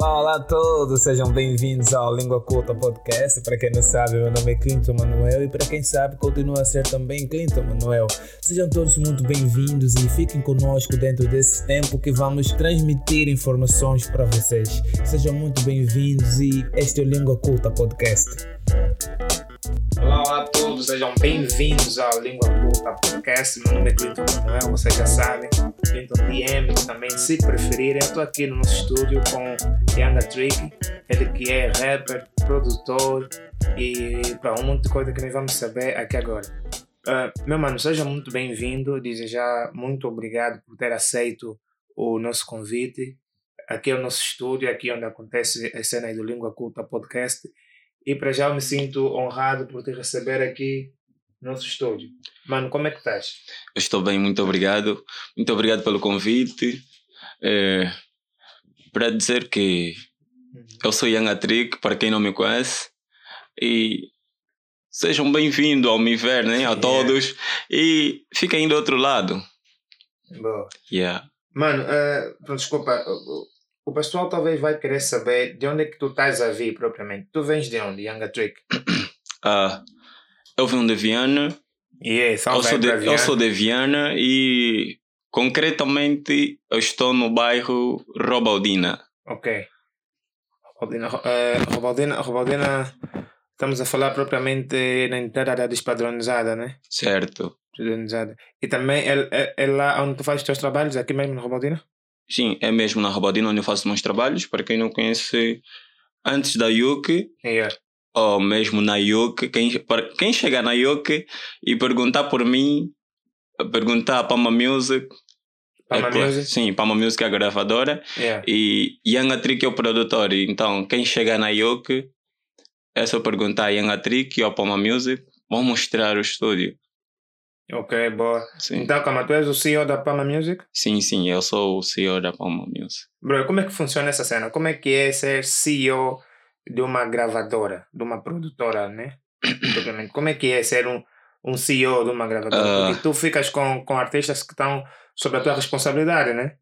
Olá, olá a todos, sejam bem-vindos ao Língua Culta Podcast. Para quem não sabe, meu nome é Clinton Manuel e para quem sabe, continua a ser também Clinton Manuel. Sejam todos muito bem-vindos e fiquem conosco dentro desse tempo que vamos transmitir informações para vocês. Sejam muito bem-vindos e este é o Língua Culta Podcast. Sejam bem-vindos ao Língua Culta Podcast. Meu nome é Clinton Manuel, vocês já sabem, Clinton DM também, se preferirem. Estou aqui no nosso estúdio com Yanga Trick, ele que é rapper, produtor e para um monte de coisa que nós vamos saber aqui agora. Uh, meu mano, seja muito bem-vindo, desejar muito obrigado por ter aceito o nosso convite. Aqui é o nosso estúdio, aqui é onde acontece a cena do Língua Culta Podcast e para já eu me sinto honrado por te receber aqui no nosso estúdio. Mano, como é que estás? Eu estou bem, muito obrigado. Muito obrigado pelo convite. É, para dizer que uhum. eu sou Ian Atrick, para quem não me conhece, e sejam bem-vindos ao Miver, né? a todos, e fiquem do outro lado. Boa. Yeah. Mano, uh, desculpa, o pessoal talvez vai querer saber de onde é que tu estás a vir propriamente. Tu vens de onde, Young Trick? Uh, eu venho de Viana. Yeah, eu, sou de, Viana. eu sou de Viana e concretamente eu estou no bairro Robaldina. Ok. Robaldina, uh, Robaldina, Robaldina, estamos a falar propriamente na entrada despadronizada, né? Certo. Padronizada. E também é, é, é lá onde tu fazes os teus trabalhos, aqui mesmo na Robaldina? Sim, é mesmo na Rabadina onde eu faço meus trabalhos. Para quem não conhece, antes da Yuki, yeah. ou mesmo na Yuki, quem, para, quem chegar na Yuki e perguntar por mim, perguntar para Pama Music. Pama é, Music? Sim, Pama Music é a gravadora. Yeah. E Young Trick é o produtor. Então, quem chegar na Yuki, é só perguntar a Young Trick ou Pama Music, vão mostrar o estúdio. Ok, boa. Sim. Então, calma, tu és o CEO da Palma Music? Sim, sim, eu sou o CEO da Palma Music. Bro, como é que funciona essa cena? Como é que é ser CEO de uma gravadora, de uma produtora, né? como é que é ser um, um CEO de uma gravadora? Uh... Porque tu ficas com, com artistas que estão sob a tua responsabilidade, né?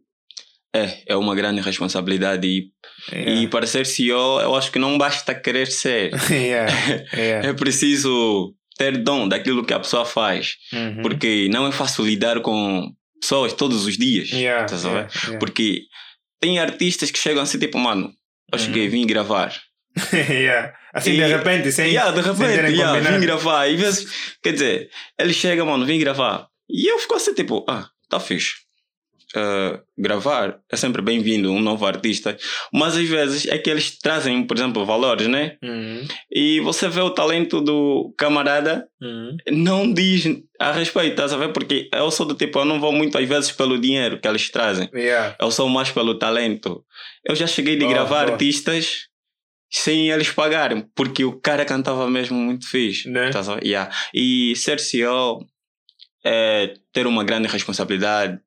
É, é uma grande responsabilidade e, yeah. e para ser CEO eu acho que não basta querer ser. yeah. Yeah. É preciso ter dom daquilo que a pessoa faz. Uhum. Porque não é fácil lidar com pessoas todos os dias. Yeah, tá yeah, yeah. Porque tem artistas que chegam assim, tipo, mano, eu cheguei, uhum. vim gravar. yeah. Assim, e, de repente, sem. Yeah, de repente, yeah, vim gravar. E vezes, quer dizer, ele chega, mano, vim gravar. E eu fico assim, tipo, ah, tá fixe uh, gravar, é sempre bem-vindo um novo artista, mas às vezes é que eles trazem, por exemplo, valores, né? Uhum. E você vê o talento do camarada, uhum. não diz a respeito, estás a ver? Porque eu sou do tipo, eu não vou muito às vezes pelo dinheiro que eles trazem, yeah. eu sou mais pelo talento. Eu já cheguei de oh, gravar oh. artistas sem eles pagarem, porque o cara cantava mesmo muito fixe. Né? Tá yeah. E ser CEO é ter uma grande responsabilidade,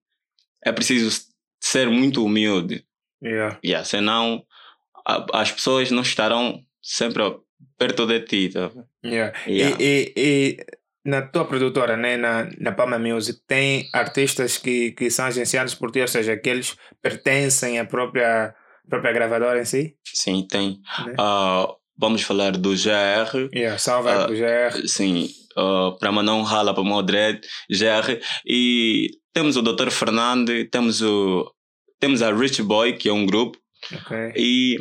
é preciso ser muito humilde. Yeah. Yeah, senão a, as pessoas não estarão sempre perto de ti. Tá? Yeah. Yeah. E, e, e, na tua produtora, né, na, na Palma Music, tem artistas que, que são agenciados por ti, ou seja, que eles pertencem à própria, própria gravadora em si? Sim, tem. Né? Uh, vamos falar do GR. Yeah, salve uh, do GR. Sim, uh, para mandar um rala para o Modred, GR. E temos o Dr. Fernando, temos, o, temos a Rich Boy, que é um grupo. Okay. E,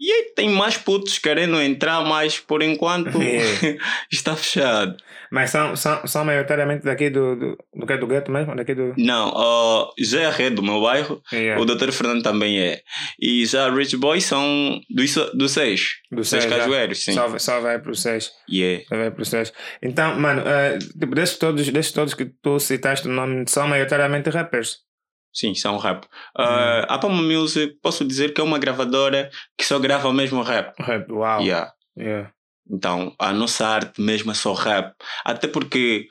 e aí tem mais putos querendo entrar, mas por enquanto está fechado. Mas são, são, são maioritariamente daqui do, do, do, do, do gueto mesmo? Daqui do... Não, uh, já é do meu bairro, yeah. o Dr. Fernando também é. E já Rich Boy são do, do seis. Do seis, cajueiros, sim. Só, só vai para o seis. Yeah. Só vai para o seis. Então, mano, uh, tipo, desses, todos, desses todos que tu citaste o nome, são maioritariamente rappers? Sim, são rap. Uh, uhum. A Palma Music, posso dizer que é uma gravadora que só grava mesmo rap. Rap, uau. Yeah. Yeah. Então, a nossa arte mesmo é só rap. Até porque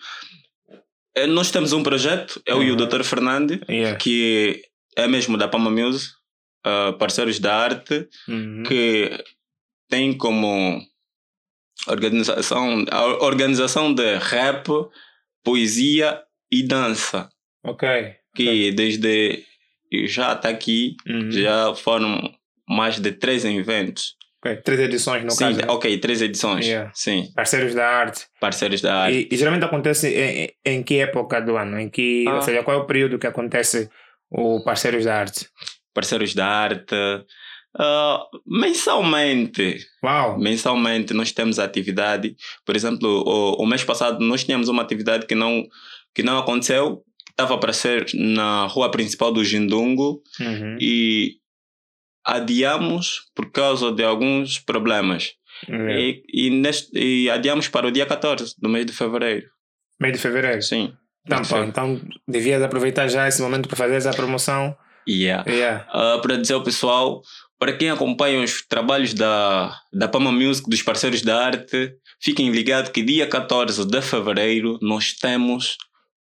eh, nós temos um projeto, eu uhum. e o Dr. Fernando, yeah. que é mesmo da Palma Music, uh, parceiros da arte, uhum. que tem como organização, a organização de rap, poesia e dança. Ok. Que okay. desde já está aqui, uhum. já foram mais de três eventos. Ok, Três edições no Sim, caso. né? ok, três edições. Yeah. Sim, Parceiros da arte. parceiros da arte. E, e geralmente acontece em, em- que época do ano? Em que, Ah. Ou seja, qual é o período que acontece o Parceiros da Arte? Parceiros da arte. Ah, mensalmente, Uau! mensalmente nós temos atividade. Por exemplo, o, o mês passado nós tínhamos uma atividade que não, que não aconteceu. Estava para ser na rua principal do Jindungo Uhum. e adiamos por causa de alguns problemas. Yeah. E, e, neste, e adiamos para o dia 14 do mês de fevereiro. Meio de fevereiro. Sim. Então, pô, então devias aproveitar já esse momento para fazer essa promoção. Yeah. Yeah. Ah, para dizer ao pessoal, para quem acompanha os trabalhos da, da Pama Music, dos parceiros da arte, fiquem ligados que dia 14 de fevereiro nós temos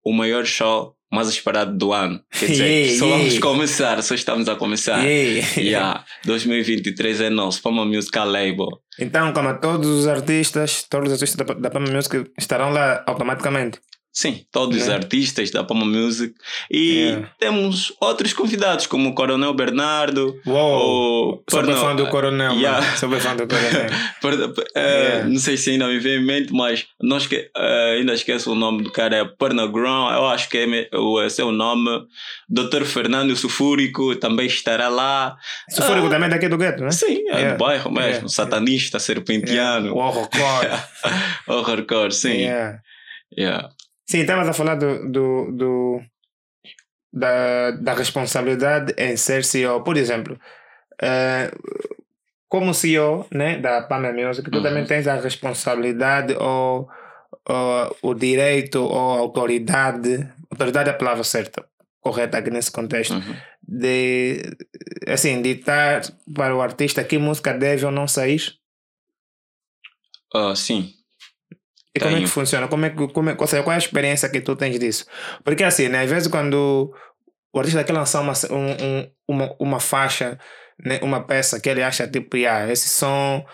o maior show mais esperado do ano. Quer dizer, Yeah, só yeah. vamos começar, só estamos a começar. Yeah. Yeah. 2023 é nosso, Pama Musical Label. Então, como todos os artistas, todos os artistas da, da Pama Music estarão lá automaticamente. Sim, todos os Né? artistas da Pama Music. E Yeah. temos outros convidados, como o Coronel Bernardo, Uou! Pernal- fã do Coronel, Yeah. bem fã do Coronel. Eh, Yeah. Não sei se ainda me vem em mente, mas não esque eh, ainda esqueço o nome do cara, é Pernaground, eu acho que é me- o é seu nome. Dr. Fernando Sulfúrico também estará lá. Sulfúrico também é daqui do gueto, né? Sim, é Yeah. do bairro mesmo, satanista, serpentiano, O horrorcore. horrorcore, sim. Yeah. Sim, estavas a falar do, do, do- da, da responsabilidade em ser CEO. Por exemplo, eh, como CEO né, da Pama Music, tu Uhum. também tens a responsabilidade ou, ou o direito ou a autoridade, autoridade é a palavra certa, correta aqui nesse contexto, Uhum. de assim, ditar para o artista que música deve ou não sair? Ah, sim. E como é que Tenho. funciona? Como é que, como é, ou seja, qual é a experiência que tu tens disso? Porque assim, né, às vezes quando o artista quer lançar uma, um, um- uma, uma faixa, né, uma peça que ele acha tipo, yeah, esse som,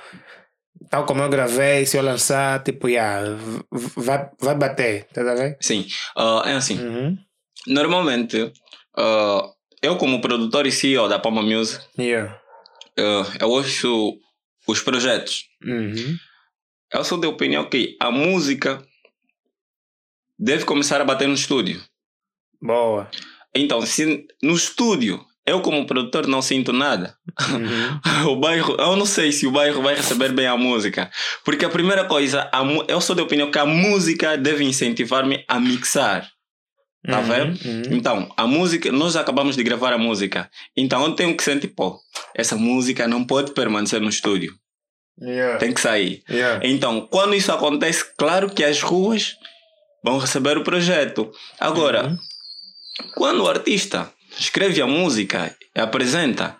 tal como eu gravei, se eu lançar, tipo, v- vai, vai bater, tá vendo? Sim. Ah, é assim. Uhum. Normalmente, ah, eu como produtor e CEO da Pama Music, Yeah. ah, eu ouço os projetos. Uhum. Eu sou da opinião que a música deve começar a bater no estúdio. Boa. Então, se no estúdio eu como produtor não sinto nada, Uhum. o bairro, eu não sei se o bairro vai receber bem a música, porque a primeira coisa, a eu sou da opinião que a música deve incentivar-me a mixar. Tá Uhum. vendo? Uhum. Então, a música, nós acabamos de gravar a música. Então, eu tenho que sentir, pô, essa música não pode permanecer no estúdio. Yeah. Tem que sair. Yeah. Então, quando isso acontece, claro que as ruas vão receber o projeto. Agora, Uhum. quando o artista escreve a música e apresenta,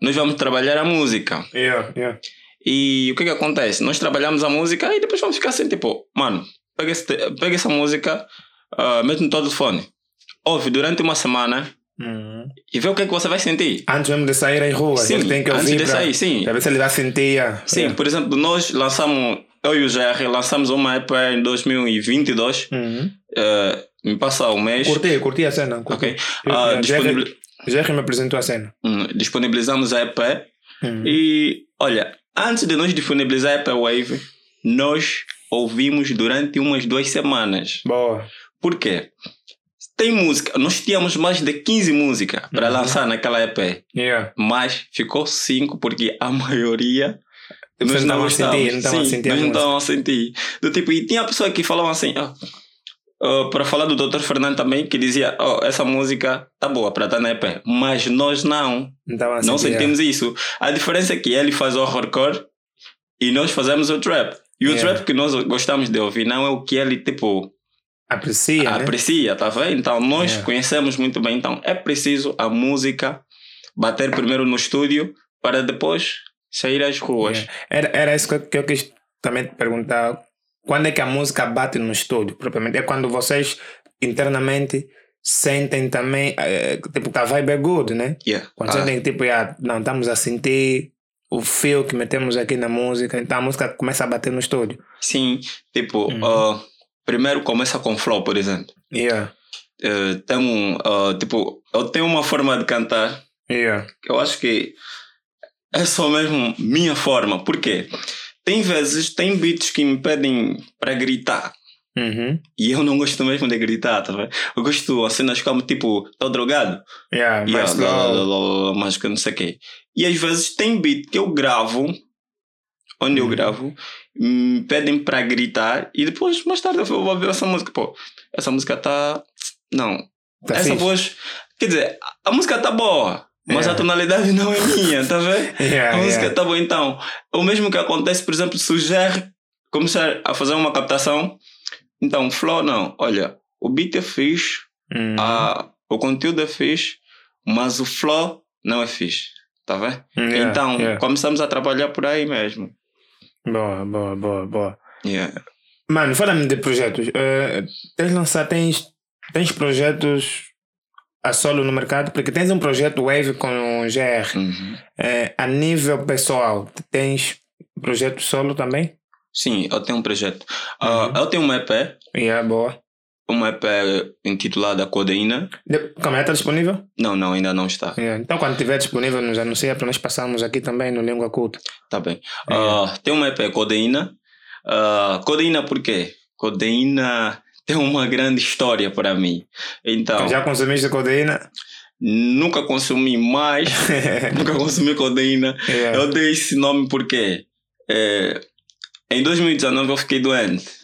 nós vamos trabalhar a música. Yeah. Yeah. E o que que acontece? Nós trabalhamos a música e depois vamos ficar assim, tipo, mano, pega, esse, pega essa música, ah, mete no telefone, ouve durante uma semana Uhum. e vê o que é que você vai sentir. Antes mesmo de sair em rua, Sim, ele tem que antes ouvir de pra, sair, sim. pra ver se ele vai sentir. yeah. Sim, Yeah. por exemplo, nós lançamos, eu e o GR, lançamos uma EP em 2022. Uhum. eh, me passa um mês. Curti, curti a cena. Curti. Ok. Eu- disponibil- Já que me apresentou a cena. hum, disponibilizamos a EP. Uhum. E, olha, antes de nós disponibilizar a EP Wave, nós ouvimos durante umas duas semanas. Boa. Por quê? Tem música, nós tínhamos mais de 15 músicas para Uhum. lançar naquela EP, Yeah. mas ficou 5 porque a maioria nós não não estavam a sentir, não estavam a Sim, sentir não estávamos a sentir. Do tipo, e tinha pessoa que falava assim, ah, ah, para falar do Dr. Fernando também, que dizia, oh, essa música tá boa para estar na EP, mas nós não. Não sentimos isso. A diferença é que ele faz o horrorcore e nós fazemos o trap. E o trap que nós gostamos de ouvir não é o que ele, tipo, Aprecia, né? aprecia, tá vendo? Então, nós Yeah. conhecemos muito bem. Então, é preciso a música bater primeiro no estúdio para depois sair às ruas. Yeah. Era, era isso que eu, que eu quis também te perguntar. Quando é que a música bate no estúdio, propriamente? É quando vocês internamente sentem também, eh, tipo, que a vibe é good, né? Yeah. Quando Ah, sentem que, tipo, ah, não, estamos a sentir o feel que metemos aqui na música, então a música começa a bater no estúdio. sim, tipo, Uhum. ah, primeiro começa com flow, por exemplo. Yeah. Eh, tem um, ah, tipo, eu tenho uma forma de cantar Yeah. Eu acho que é só mesmo minha forma. Por quê? Tem vezes, tem beats que me pedem para gritar. Uhum. E eu não gosto mesmo de gritar, tá vendo? Eu gosto de cenas como tipo, tô drogado. Yeah, Yeah, lá, mas que não sei o quê. E às vezes tem beat que eu gravo, onde eu Uhum. gravo, me pedem para gritar e depois, mais tarde, eu vou ouvir essa música. Pô, essa música tá. Não. Tá essa fixe. voz. Quer dizer, a música tá boa, mas Yeah. a tonalidade não é minha, tá vendo? Yeah, A música yeah. tá boa. Então, o mesmo que acontece, por exemplo, se o GR começar a fazer uma captação, então, flow, não. Olha, o beat é fixe, Uhum. a, o conteúdo é fixe, mas o flow não é fixe. Tá vendo? Yeah, então, yeah. começamos a trabalhar por aí mesmo. Boa, boa, boa, boa. Yeah. Mano, fala-me de projetos. Eh, tens lançado, tens, tens projetos a solo no mercado? Porque tens um projeto Wave com o GR. Uhum. Eh, a nível pessoal, tens projeto solo também? Sim, eu tenho um projeto. Ah, Uhum. eu tenho um EP, Yeah, boa. Um EP intitulado A Codeína. De, como é? Está disponível? Não, não, ainda não está. Yeah. Então, quando estiver disponível, nos anuncia para nós passarmos aqui também no Língua Culta. Tá bem. É. Ah, tem um EP Codeína. Ah, codeína por quê? Codeína tem uma grande história para mim. Então, Já consumiste codeína? nunca consumi mais, nunca consumi codeína. Yeah. Eu dei esse nome porque eh, em 2019 eu fiquei doente.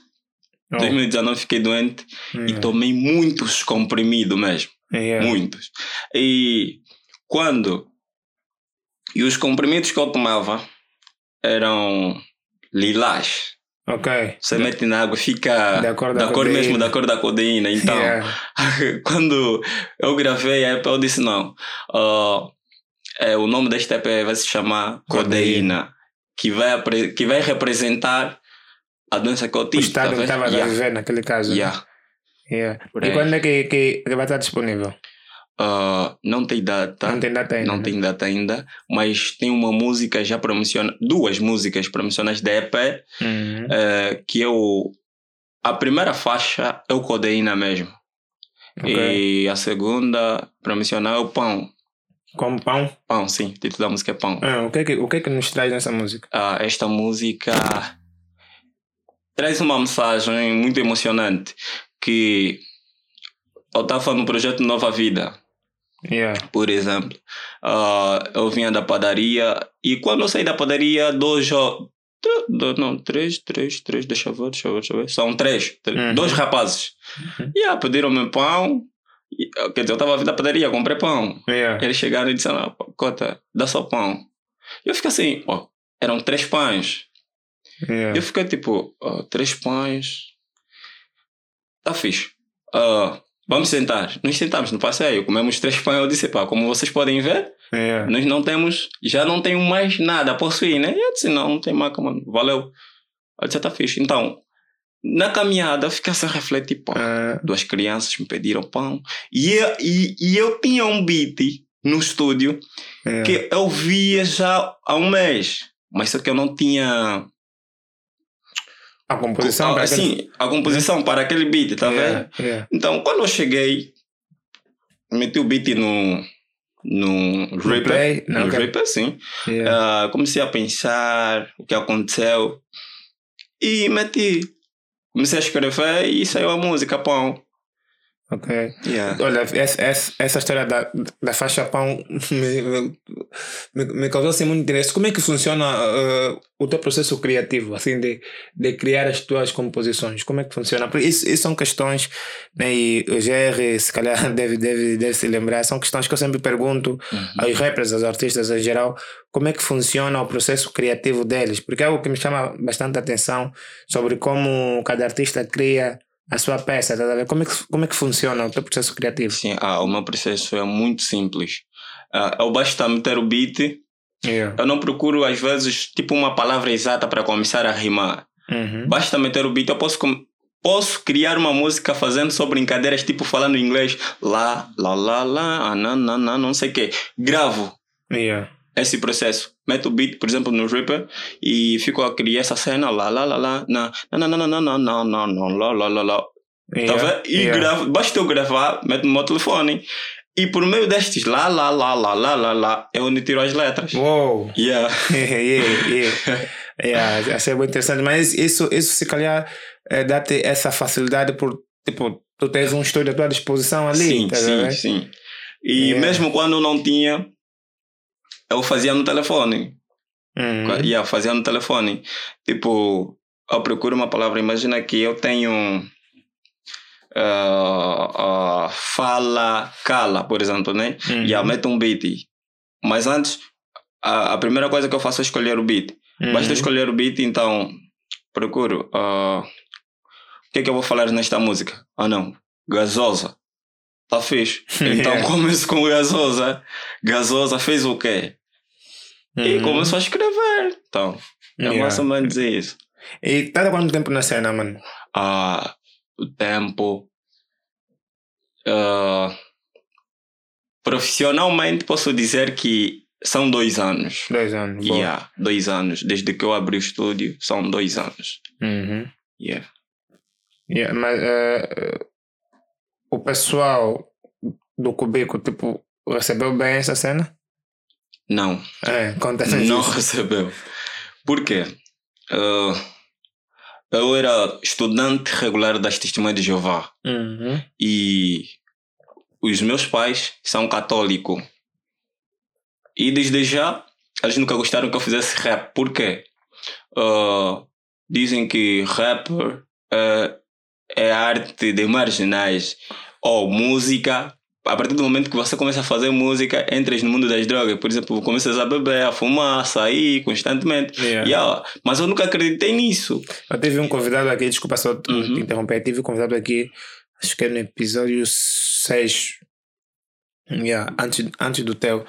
Oh. Em 2019 fiquei doente e Yeah. tomei muitos comprimidos mesmo. Yeah. Muitos. E quando. E os comprimidos que eu tomava eram lilás. Ok. Você mete na água, fica Da cor da da cor codeína. mesmo, da cor da codeína. Então, Yeah. quando eu gravei a EP, eu disse: não, ah, é, o nome deste EP vai se chamar Codeína, que vai, que vai representar a doença que eu O tive. estado tá que vendo? estava a Yeah, viver naquele caso. né? yeah. Yeah. Por E quando é que, que, que vai estar disponível? Ah, não tem data. Não tem data ainda. Não né? tem data ainda, mas tem uma música já promociona, duas músicas promocionais da EP, Uhum. eh, que é o. A primeira faixa é o Codeína mesmo. Ok. E a segunda promocional é o Pão. Com pão. Pão, sim, o título da música é Pão. Ah, o, que é que, o que é que nos traz nessa música? Ah, esta música traz uma mensagem muito emocionante que eu estava no projeto Nova Vida. Yeah. por exemplo. Ah, eu vinha da padaria e quando eu saí da padaria, dois. Não, três, três, três, deixa eu ver, deixa eu ver, deixa eu ver. São três, tr- Uhum. dois rapazes. Uhum. E ah, pediram-me pão. E, ah, quer dizer, eu estava vindo da padaria, comprei pão. Yeah. Eles chegaram e disseram: ah, Cota, dá só pão. E eu fiquei assim: ó, eram três pães. Yeah. Eu fiquei tipo: ó, três pães. Tá fixe. Ah, vamos sentar. Nos sentamos no passeio, comemos três pães. Eu disse: pá, como vocês podem ver. Yeah. Nós não temos, já não tenho mais nada a possuir, né? E eu disse, não, não tem maca, mano. Valeu. Eu disse, tá fixe. Então, na caminhada, eu fiquei a refletir, pô, Ah, duas crianças me pediram pão. E eu, e, e eu tinha um beat no estúdio que eu via já há um mês. Mas só que eu não tinha, A composição para aquele- assim, a composição para aquele beat, tá vendo? Yeah, yeah. Então, quando eu cheguei, meti o beat no, no No Reaper. play? No Não, ok. Reaper, sim. Yeah. Ah, comecei a pensar o que aconteceu e meti. Comecei a escrever e saiu a música, pão. Ok. Yeah. Olha, essa, essa, essa história da, da faixa pão me, me, me causou assim, muito interesse. Como é que funciona uh, o teu processo criativo, assim, de, de criar as tuas composições? Como é que funciona? Porque isso, isso são questões, né, e o GR, se calhar, deve, deve, deve se lembrar, são questões que eu sempre pergunto Uhum. aos rappers, aos artistas em geral, como é que funciona o processo criativo deles? Porque é algo que me chama bastante atenção sobre como cada artista cria a sua peça, tá a ver? Como é que, como é que funciona o teu processo criativo? Sim, ah, o meu processo é muito simples. Ah, eu basta meter o beat. Yeah. Eu não procuro, às vezes, tipo uma palavra exata para começar a rimar. Uhum. Basta meter o beat. Eu posso, posso criar uma música fazendo só brincadeiras, tipo falando inglês. Lá, lá, lá, lá, não, não sei o quê. Gravo. Yeah. Esse processo. Meto o beat, por exemplo, no Reaper e fico a criar essa cena lá, lá, lá, lá, na, na, na, na, na, na, na, na, na, lá, lá, lá, lá. Tá Yeah. vendo? E Yeah. gravo, basta eu gravar, meto no meu telefone E por meio destes lá, lá, lá, lá, lá, lá, lá, é onde tiro as letras. Uou! Yeah. yeah, yeah. yeah, achei muito interessante. Mas isso, isso se calhar é, dá-te essa facilidade por, tipo, tu tens um estúdio à tua disposição ali. Sim, tá sim, vendo? sim. E Yeah. mesmo quando não tinha, eu fazia no telefone. Uhum. Yeah, fazia no telefone. Tipo, eu procuro uma palavra. Imagina que eu tenho. ah, ah, fala, cala, por exemplo, né? Uhum. E yeah, meto um beat. Mas antes, a, a primeira coisa que eu faço é escolher o beat. Uhum. Basta escolher o beat, então procuro. ah, o que é que eu vou falar nesta música? Ah, não. Gasosa. Tá fixe. Então Yeah. começo com gasosa. Gasosa fez o quê? E Uhum. começo a escrever. Então, é Yeah. mais ou menos isso. E tá há quanto tempo na cena, mano? Ah, o tempo. ah, profissionalmente posso dizer que são dois anos. Dois anos. boa. Yeah, dois anos. Desde que eu abri o estúdio, são dois anos. Uhum. Yeah. Yeah, mas eh, o pessoal do Cubico, tipo, recebeu bem essa cena? Não, É, conta não recebeu. Por quê? Ah, eu era estudante regular das Testemunhas de Jeová Uhum. e os meus pais são católicos. E desde já, eles nunca gostaram que eu fizesse rap. Por quê? Ah, dizem que rapper eh, é arte de marginais ou música. A partir do momento que você começa a fazer música, entras no mundo das drogas. Por exemplo, começas a beber, a fumar, a sair constantemente. Yeah. Yeah, Mas eu nunca acreditei nisso. Eu tive um convidado aqui, desculpa só te Uhum. interromper, tive um convidado aqui, acho que é no episódio 6, yeah, antes, antes do teu.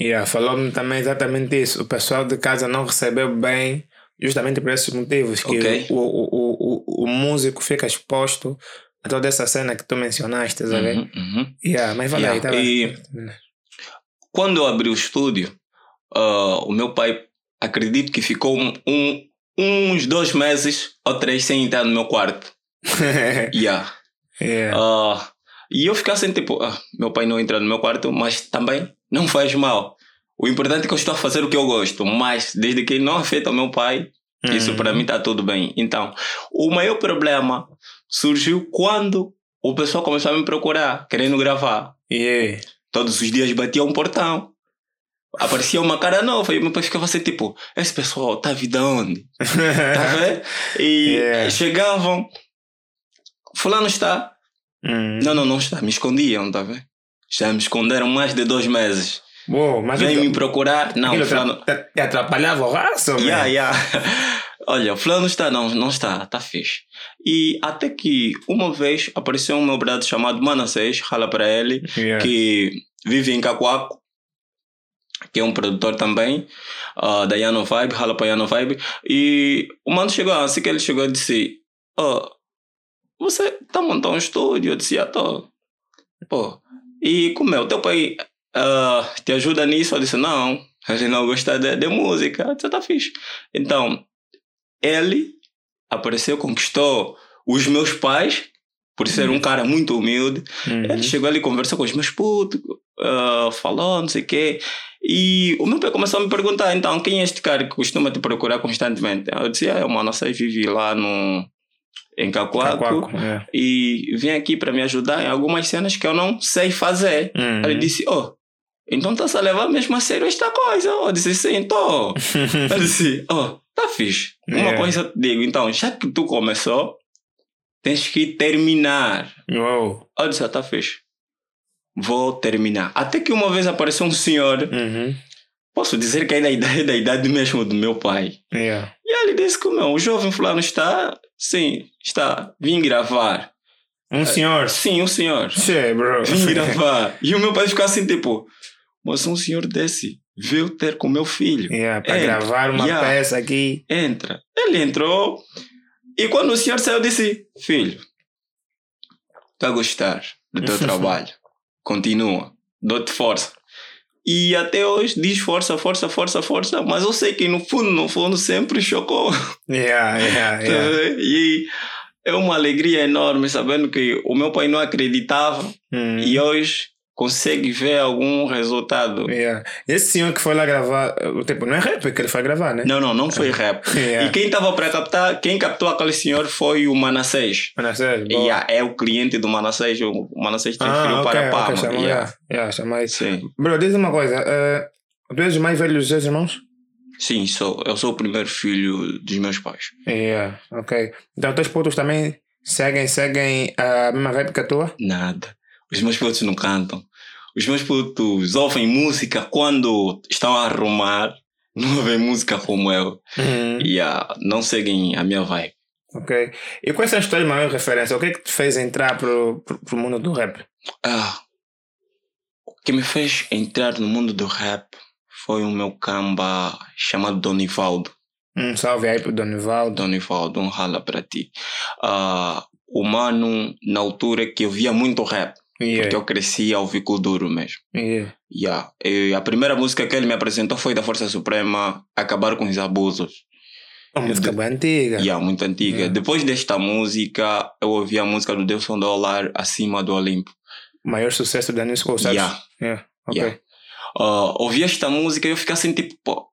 Yeah, Falou-me também exatamente isso. O pessoal de casa não recebeu bem, justamente por esses motivos, que o, o, o, o, músico fica exposto a toda essa cena que tu mencionaste, ver? Uhum, uhum. Yeah, mas vai lá, Yeah, tá e- Quando eu abri o estúdio, ah, o meu pai, acredito que ficou um, um- uns dois meses ou três sem entrar no meu quarto. Yeah. yeah. Ah, e eu ficava assim, tipo, ah, meu pai não entra no meu quarto, mas também não faz mal. O importante é que eu estou a fazer o que eu gosto, mas desde que não afeta o meu pai, isso Uhum. para mim está tudo bem. Então, o maior problema surgiu quando o pessoal começou a me procurar, querendo gravar. Yeah. Todos os dias batia um portão. Aparecia uma cara nova e meu pai ficava assim, tipo, esse pessoal tá vida onde? Tá vendo? E Yeah. chegavam, fulano está. Hum. Não, não, não está. Me escondiam, tá vendo? Já me esconderam mais de dois meses. Vem me procurar. Não, aquilo fulano... te, atrapalhava o raço. Yeah, yeah. Olha, fulano está, não, não está, tá fixe. E até que uma vez apareceu um meu brado chamado Manassés, rala para ele, Yeah. que vive em Cacoaco, que é um produtor também, ah, da Yano Vibe, rala para Yano Vibe. E o mano chegou, assim que ele chegou, disse: oh, Você tá montando um estúdio? Eu disse: Ah, tô. Pô, e como é? O teu pai ah, te ajuda nisso? Eu disse: Não, ele não gosta de, de música. Disse: Tá fixe. Então, ele apareceu, conquistou os meus pais, por ser um cara muito humilde. Uhum. Ele chegou ali, conversou com os meus putos, ah, falou, não sei o quê. E o meu pai começou a me perguntar, então, quem é este cara que costuma te procurar constantemente? Eu disse, ah, é o Manassés, vive lá no, em. Cacoaco, yeah. E vem aqui para me ajudar em algumas cenas que eu não sei fazer. Uhum. Ele disse, oh, então estás a levar mesmo a sério esta coisa? Eu disse, sim, tô. Eu disse, oh, tá fixe. Uma Yeah. coisa te digo, então, já que tu começou, tens que terminar. Uou. Eu disse, tá fixe. Vou terminar. Até que uma vez apareceu um senhor, Uhum. posso dizer que é da idade, da idade mesmo do meu pai. Yeah. E ele disse que meu, o jovem fulano está, sim, está, vim gravar. Um senhor. Sim, o senhor. Che, bro. Vim gravar. E o meu pai ficou assim, tipo, mas um senhor desse veio ter com meu filho. Yeah, para Entra. gravar uma Yeah. peça aqui. Entra. Ele entrou. E quando o senhor saiu, disse: Filho, está a gostar do teu trabalho. Continua. Dou-te força. E até hoje diz força, força, força, força. Mas eu sei que no fundo, no fundo, sempre chocou. Yeah, yeah, yeah. E é uma alegria enorme sabendo que o meu pai não acreditava. Hum. E hoje consegue ver algum resultado. Yeah. Esse senhor que foi lá gravar, tipo, não é rap que ele foi gravar, né? Não, não, não foi rap. Yeah. E quem estava para captar, quem captou aquele senhor foi o Manassés. Manassés, boa. Yeah, é o cliente do Manassés, o Manassés transferiu Ah, ok, para Palma. ok, chamou, yeah. yeah. Isso. Sim. Bro, diz uma coisa, eh, tu és o mais velho dos seus irmãos? Sim, sou, eu sou o primeiro filho dos meus pais. Yeah, ok. Então teus putos também seguem, seguem a mesma vibe que a tua? Nada. Os meus putos não cantam. Os meus putos ouvem música quando estão a arrumar. Não ouvem música como eu. Uhum. E ah, não seguem a minha vibe. Ok. E quais são as tuas maiores referências? O que é que te fez entrar pro, pro, pro mundo do rap? Ah, o que me fez entrar no mundo do rap foi o meu camba chamado Donivaldo. Um salve aí pro Donivaldo. Donivaldo, um rala para ti. Ah, o mano, na altura que eu via muito rap, porque Yeah. eu cresci ao ouvir duro mesmo. Yeah. Yeah. E a primeira música que ele me apresentou foi da Força Suprema, Acabar com os Abusos. Uma música bem antiga. Yeah, muito antiga. Yeah. Depois desta música, eu ouvi a música do Delson Dollar, Acima do Olimpo. Maior sucesso da New School, sabes? Yeah. Yeah. Ok. Yeah. Ah, ouvi esta música e eu fiquei assim, tipo, pô,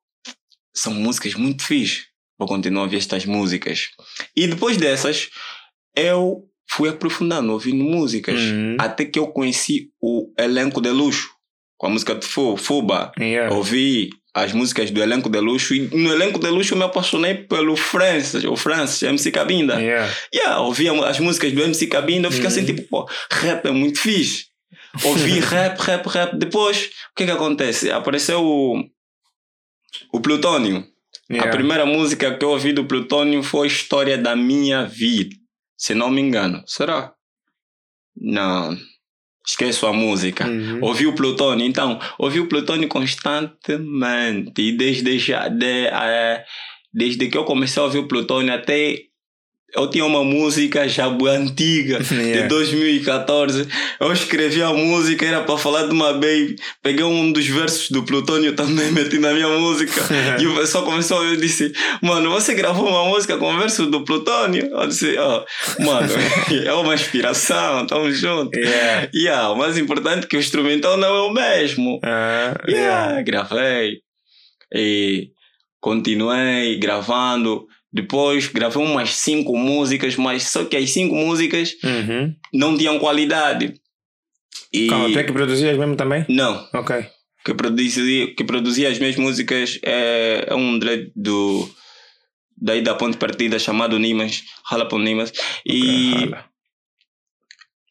são músicas muito fixe. Vou continuar a ouvir estas músicas. E depois dessas, eu fui aprofundando, ouvindo músicas. Uhum. Até que eu conheci o Elenco de Luxo, com a música de Fu- Fuba. Yeah. Ouvi as músicas do Elenco de Luxo. E no Elenco de Luxo eu me apaixonei pelo Francis, o Francis, MC Cabinda. Yeah. Yeah, ouvi as músicas do MC Cabinda, eu fiquei assim, Uhum. tipo, pô, rap é muito fixe. Ouvi rap, rap, rap. Depois, o que que acontece? Apareceu o, o Plutônio. Yeah. A primeira música que eu ouvi do Plutônio foi História da Minha Vida. Se não me engano. Será? Não. Esqueço a música. Uhum. Ouvi o Plutônio, então, ouvi o Plutônio constantemente. E desde, já, de, eh, desde que eu comecei a ouvir o Plutônio até. Eu tinha uma música já antiga, Yeah. de 2014. Eu escrevi a música, era para falar de uma baby. Peguei um dos versos do Plutônio também, meti na minha música. e o pessoal começou a ouvir e disse: Mano, você gravou uma música com o verso do Plutônio? Eu disse: Ó, mano, é uma inspiração, tamo junto. Yeah. Yeah, o mais importante é que o instrumental não é o mesmo. Ah, Yeah, yeah. gravei. E continuei gravando. Depois gravei umas cinco músicas, mas só que as cinco músicas Uhum. não tinham qualidade. E Calma, tu é que produzias mesmo também? não, Ok. que produzia, que produzia as minhas músicas é, é um dread do daí da ponte partida chamado Nimas, Rala por Nimas. E Rala.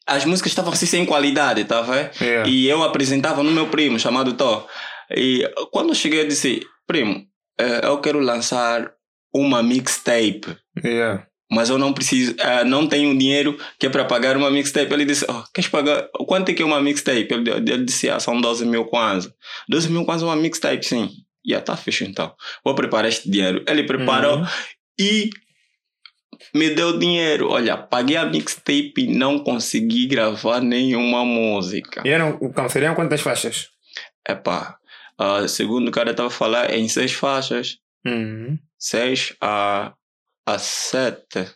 as músicas estavam assim sem qualidade, tá vendo? Yeah. E eu apresentava no meu primo, chamado Tó. E quando eu cheguei, eu disse: Primo, eh, eu quero lançar uma mixtape, Yeah. mas eu não preciso, eh, não tenho dinheiro que é para pagar uma mixtape. Ele disse: oh, Queres pagar? Quanto é que é uma mixtape? Ele, ele disse: ah, São 12 mil kwanza. 12 mil kwanza é uma mixtape, sim. E yeah, tá fecho então. Vou preparar este dinheiro. Ele preparou Uhum. e me deu dinheiro. Olha, paguei a mixtape e não consegui gravar nenhuma música. E eram, seriam quantas faixas? Epá, ah, segundo o cara estava a falar, é em seis faixas. Uhum. Seis a, a sete.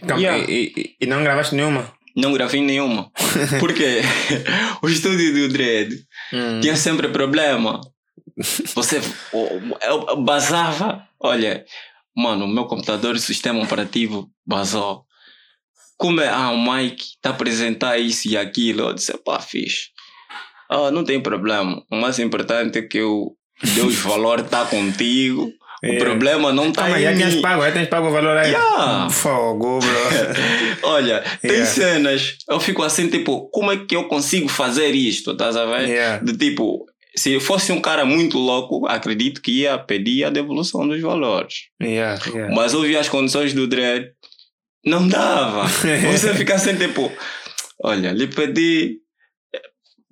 Calma, Yeah. e, e, e não gravaste nenhuma? Não gravei nenhuma. Porque o estúdio do Dread Hum. tinha sempre problema. Você o- eu basava. Olha, mano, o meu computador, o sistema operativo basou. Como é? Ah, o Mike está a apresentar isso e aquilo. Eu disse, pá, fixe. Ah, não tem problema. O mais importante é que o Deus valor está contigo. O Yeah. problema não está Calma, em já mim. tens pago, já tens pago o valor aí. Yeah. Fogo, bro. Olha, tem Yeah. cenas. Eu fico assim, tipo, como é que eu consigo fazer isto? Estás a ver? yeah. De tipo, se fosse um cara muito louco, acredito que ia pedir a devolução dos valores. Yeah, yeah. Mas eu vi as condições do Dread, não dava. Você fica assim, tipo, olha, lhe pedi.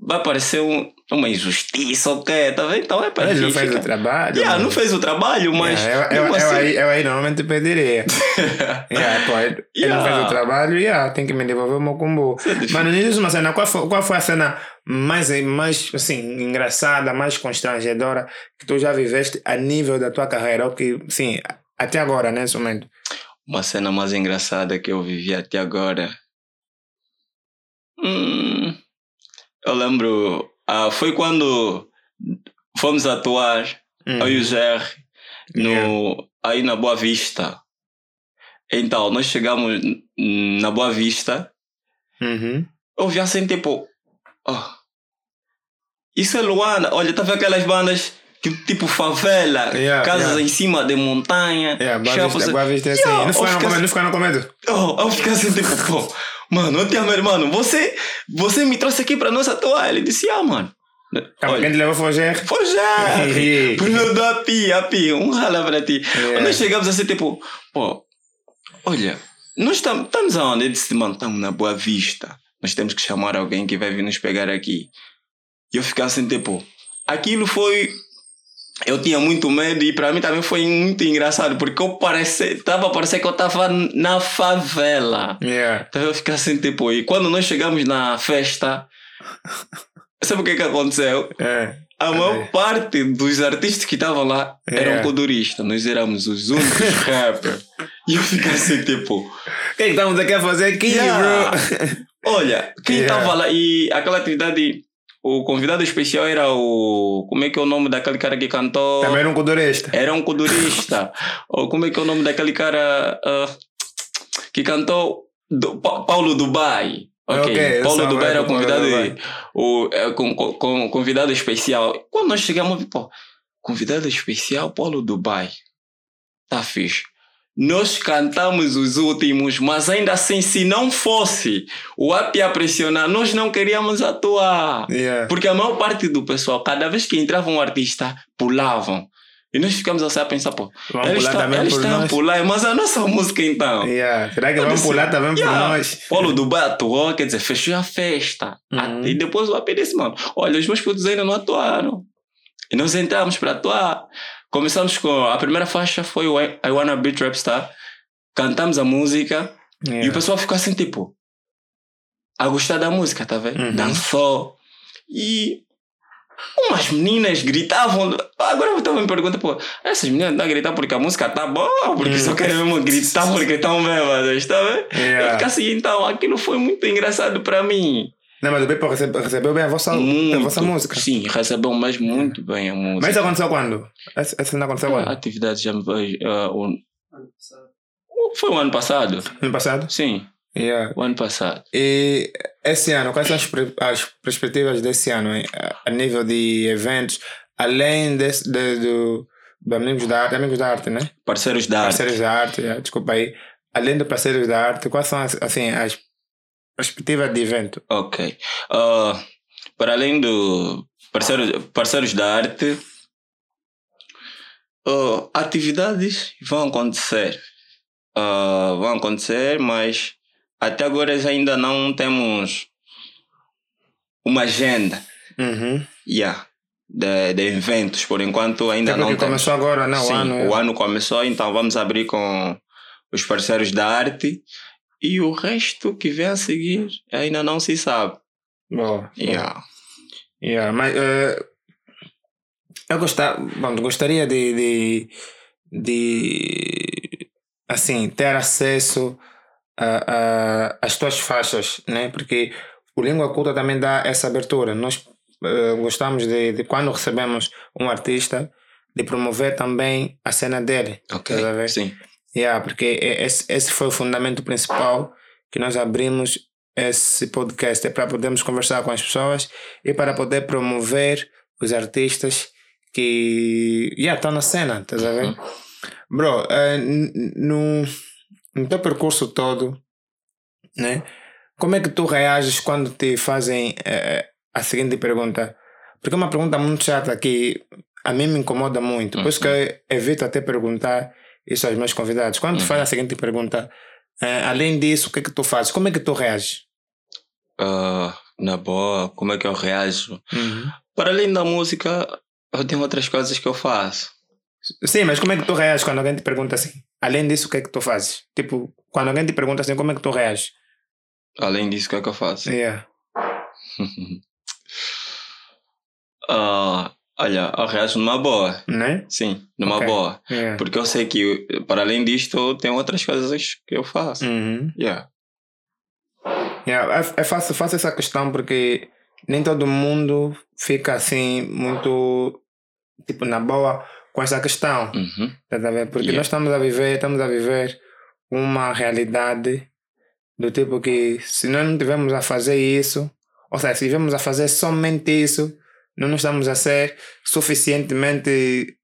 Vai parecer um, uma injustiça, ok? Tá vendo? Então é para Ele não fez o trabalho. Yeah, mano. não fez o trabalho, mas. Yeah, eu, eu, eu, assim- aí, eu aí normalmente pediria. yeah, pô, ele ele não Yeah. fez o trabalho, yeah, tem que me devolver o meu combo. Mano, me diz uma cena, qual foi, qual foi a cena mais, mais assim, engraçada, mais constrangedora que tu já viveste a nível da tua carreira? Ou que, sim, até agora, né, nesse momento. Uma cena mais engraçada que eu vivi até agora. Hum, Eu lembro. ah, foi quando fomos atuar, Hum. eu e o Jerry, no, aí na Boa Vista. Então, nós chegamos na Boa Vista. Uhum. Eu vi assim, tipo. Oh, isso é Luanda. Olha, tá vendo aquelas bandas que tipo favela, Yeah, casas yeah. em cima de montanha. Yeah, Boa Vista, Boa Vista é assim. Yeah, não, ficaram eu com medo, não ficaram com medo? Oh, eu fiquei assim, tipo, pô, mano, eu te amo, mano, você, você me trouxe aqui pra nós atuar. Ele disse, ah, mano. Quem te levou foi o já! Yeah. Primeiro do API, API, um rala pra ti. Yeah. Nós chegamos assim, tipo, pô, olha, nós tam- estamos aonde? Ele disse, mano, estamos na Boa Vista. Nós temos que chamar alguém que vai vir nos pegar aqui. E eu fiquei assim, tipo, aquilo foi. Eu tinha muito medo e para mim também foi muito engraçado, porque eu parece, tava a parecer que eu tava na favela. Yeah. Então eu fiquei assim, tipo, e quando nós chegamos na festa, sabe o que que aconteceu? É. A maior É. parte dos artistas que estavam lá eram É. coduristas. Nós éramos os únicos rappers. E eu fiquei assim, tipo, O que é que estamos aqui a fazer aqui, Yeah. bro? olha, quem Yeah. estava lá e aquela atividade, o convidado especial era o. Como é que é o nome daquele cara que cantou? Também era um codurista. Era um codurista. Ou como é que é o nome daquele cara ah, que cantou do, Pa- Paulo Dubai? Ok, Ok, eu Paulo Dubai era Paulo convidado, Dubai. o, é, com- com- convidado especial. Quando nós chegamos, pô, convidado especial, Paulo Dubai. Tá fixe. Nós cantamos os últimos, mas ainda assim, se não fosse o API a pressionar, nós não queríamos atuar. Yeah. Porque a maior parte do pessoal, cada vez que entrava um artista, pulavam. E nós ficamos assim a pensar, pô, Vamos eles pular estão também eles por estão a pular, mas a nossa música então. Yeah. Será que Eu vamos disse, pular também por Yeah. nós? Paulo Dubai atuou, quer dizer, fechou a festa. Uhum. E depois o AP disse, mano, olha, os meus putos ainda não atuaram. E nós entramos para atuar. Começamos com a primeira faixa foi o I I Wanna Be Trap Star. Cantamos a música e o Yeah. pessoal ficou assim, tipo, a gostar da música, tá vendo? Uhum. Dançou. E umas meninas gritavam. Agora eu estava me perguntando, pô, essas meninas estão a gritar porque a música tá boa, porque só Uhum. querem mesmo gritar porque estão bêbadas, tá vendo? Eu Yeah. fiquei assim, então, aquilo foi muito engraçado para mim. Não, mas o Pepe recebe- recebeu bem a vossa, a Muito. vossa música. Sim, recebeu mais muito bem a música. Mas isso aconteceu quando? Essa não aconteceu a quando? atividade já me veio. ah, o- Foi o ano passado? No passado? Sim, Yeah. o ano passado. E esse ano, quais são as, as perspectivas desse ano hein? a, a nível de eventos, além desse, de, do, do Amigos da Arte, Amigos da Arte, né? Parceiros da arte. Parceiros da Arte, yeah, desculpa aí. Além do Parceiros da Arte, quais são as, assim, as perspectivas de evento? Ok. Ah, para além do parceiros, parceiros da arte, ah, atividades vão acontecer. Ah, vão acontecer, mas até agora ainda não temos uma agenda Uhum. yeah, de, de eventos. Por enquanto ainda É não temos. começou agora, não? Sim, o ano. o ano começou, então vamos abrir com os parceiros da arte. E o resto que vem a seguir ainda não se sabe. Boa. Yeah. Yeah, mas eh, eu gostar, bom, gostaria de, de, de assim, ter acesso a, a, às tuas faixas, né? Porque o Língua Culta também dá essa abertura. Nós eh, gostamos de, de, quando recebemos um artista, de promover também a cena dele. Ok. Sim. Yeah, porque e- esse, esse foi o fundamento principal que nós abrimos esse podcast. É para podermos conversar com as pessoas e para poder promover os artistas que yeah, estão na cena, estás a ver? Uhum. Bro, n- no, no teu percurso todo, né? Como é que tu reages quando te fazem eh, a seguinte pergunta? Porque é uma pergunta muito chata que a mim me incomoda muito. Por isso que eu evito até perguntar isso aos meus convidados. Quando Uhum. fazem a seguinte pergunta, eh, além disso, o que é que tu fazes? Como é que tu reages? Ah, na boa, como é que eu reajo? Uhum. Para além da música, eu tenho outras coisas que eu faço. Sim, mas como é que tu reages quando alguém te pergunta assim? Além disso, o que é que tu fazes? Tipo, quando alguém te pergunta assim, como é que tu reages? Além disso, o que é que eu faço? Yeah. Ah, olha, eu reajo numa boa. Né? Sim, numa Ok. boa. Yeah. Porque eu sei que, para além disto, tem outras coisas que eu faço. Uhum. Yeah. Yeah, é, é fácil, fácil essa questão porque nem todo mundo fica assim muito tipo na boa com essa questão. Uhum. Tá? Porque Yeah. nós estamos a viver, estamos a viver uma realidade do tipo que se nós não tivermos a fazer isso, ou seja, se estivermos a fazer somente isso, não nós estamos a ser suficientemente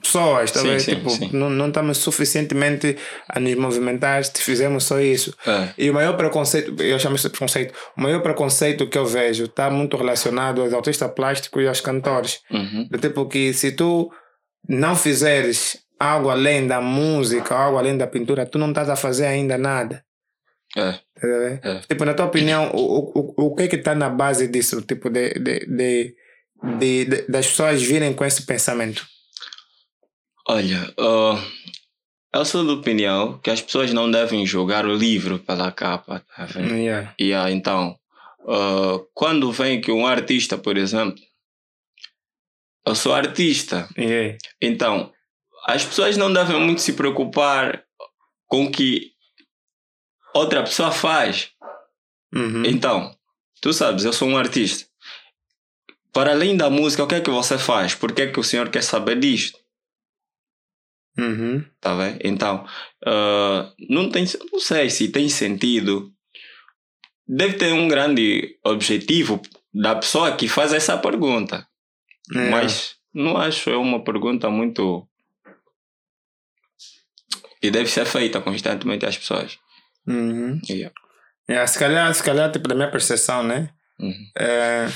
pessoas, tá a Sim, sim, tipo, sim. Não, não estamos suficientemente a nos movimentar se fizermos só isso. É. E o maior preconceito, eu chamo isso de preconceito, o maior preconceito que eu vejo está muito relacionado aos artistas plásticos e aos cantores. Uhum. Do tipo que se tu não fizeres algo além da música, algo além da pintura, tu não estás a fazer ainda nada. É. Ver? É. Tipo, na tua opinião, o, o, o que é que está na base disso? Tipo, de, de, de, de- de- das pessoas virem com esse pensamento. Olha, ah, eu sou da opinião que as pessoas não devem julgar o livro pela capa, tá vendo? Yeah. E ah, então, ah, quando vem que um artista, por exemplo, eu sou artista, Yeah. então as pessoas não devem muito se preocupar com que outra pessoa faz. Uhum. Então, tu sabes, eu sou um artista. Para além da música, o que é que você faz? Por que é que o senhor quer saber disto? Uhum. Tá vendo? Então, ah, não, tem, não sei se tem sentido. Deve ter um grande objetivo da pessoa que faz essa pergunta. Yeah. Mas não acho é uma pergunta muito. E deve ser feita constantemente às pessoas. Uhum. Yeah. Yeah, se calhar, se calhar, tipo, da minha percepção, né? Uhum. É,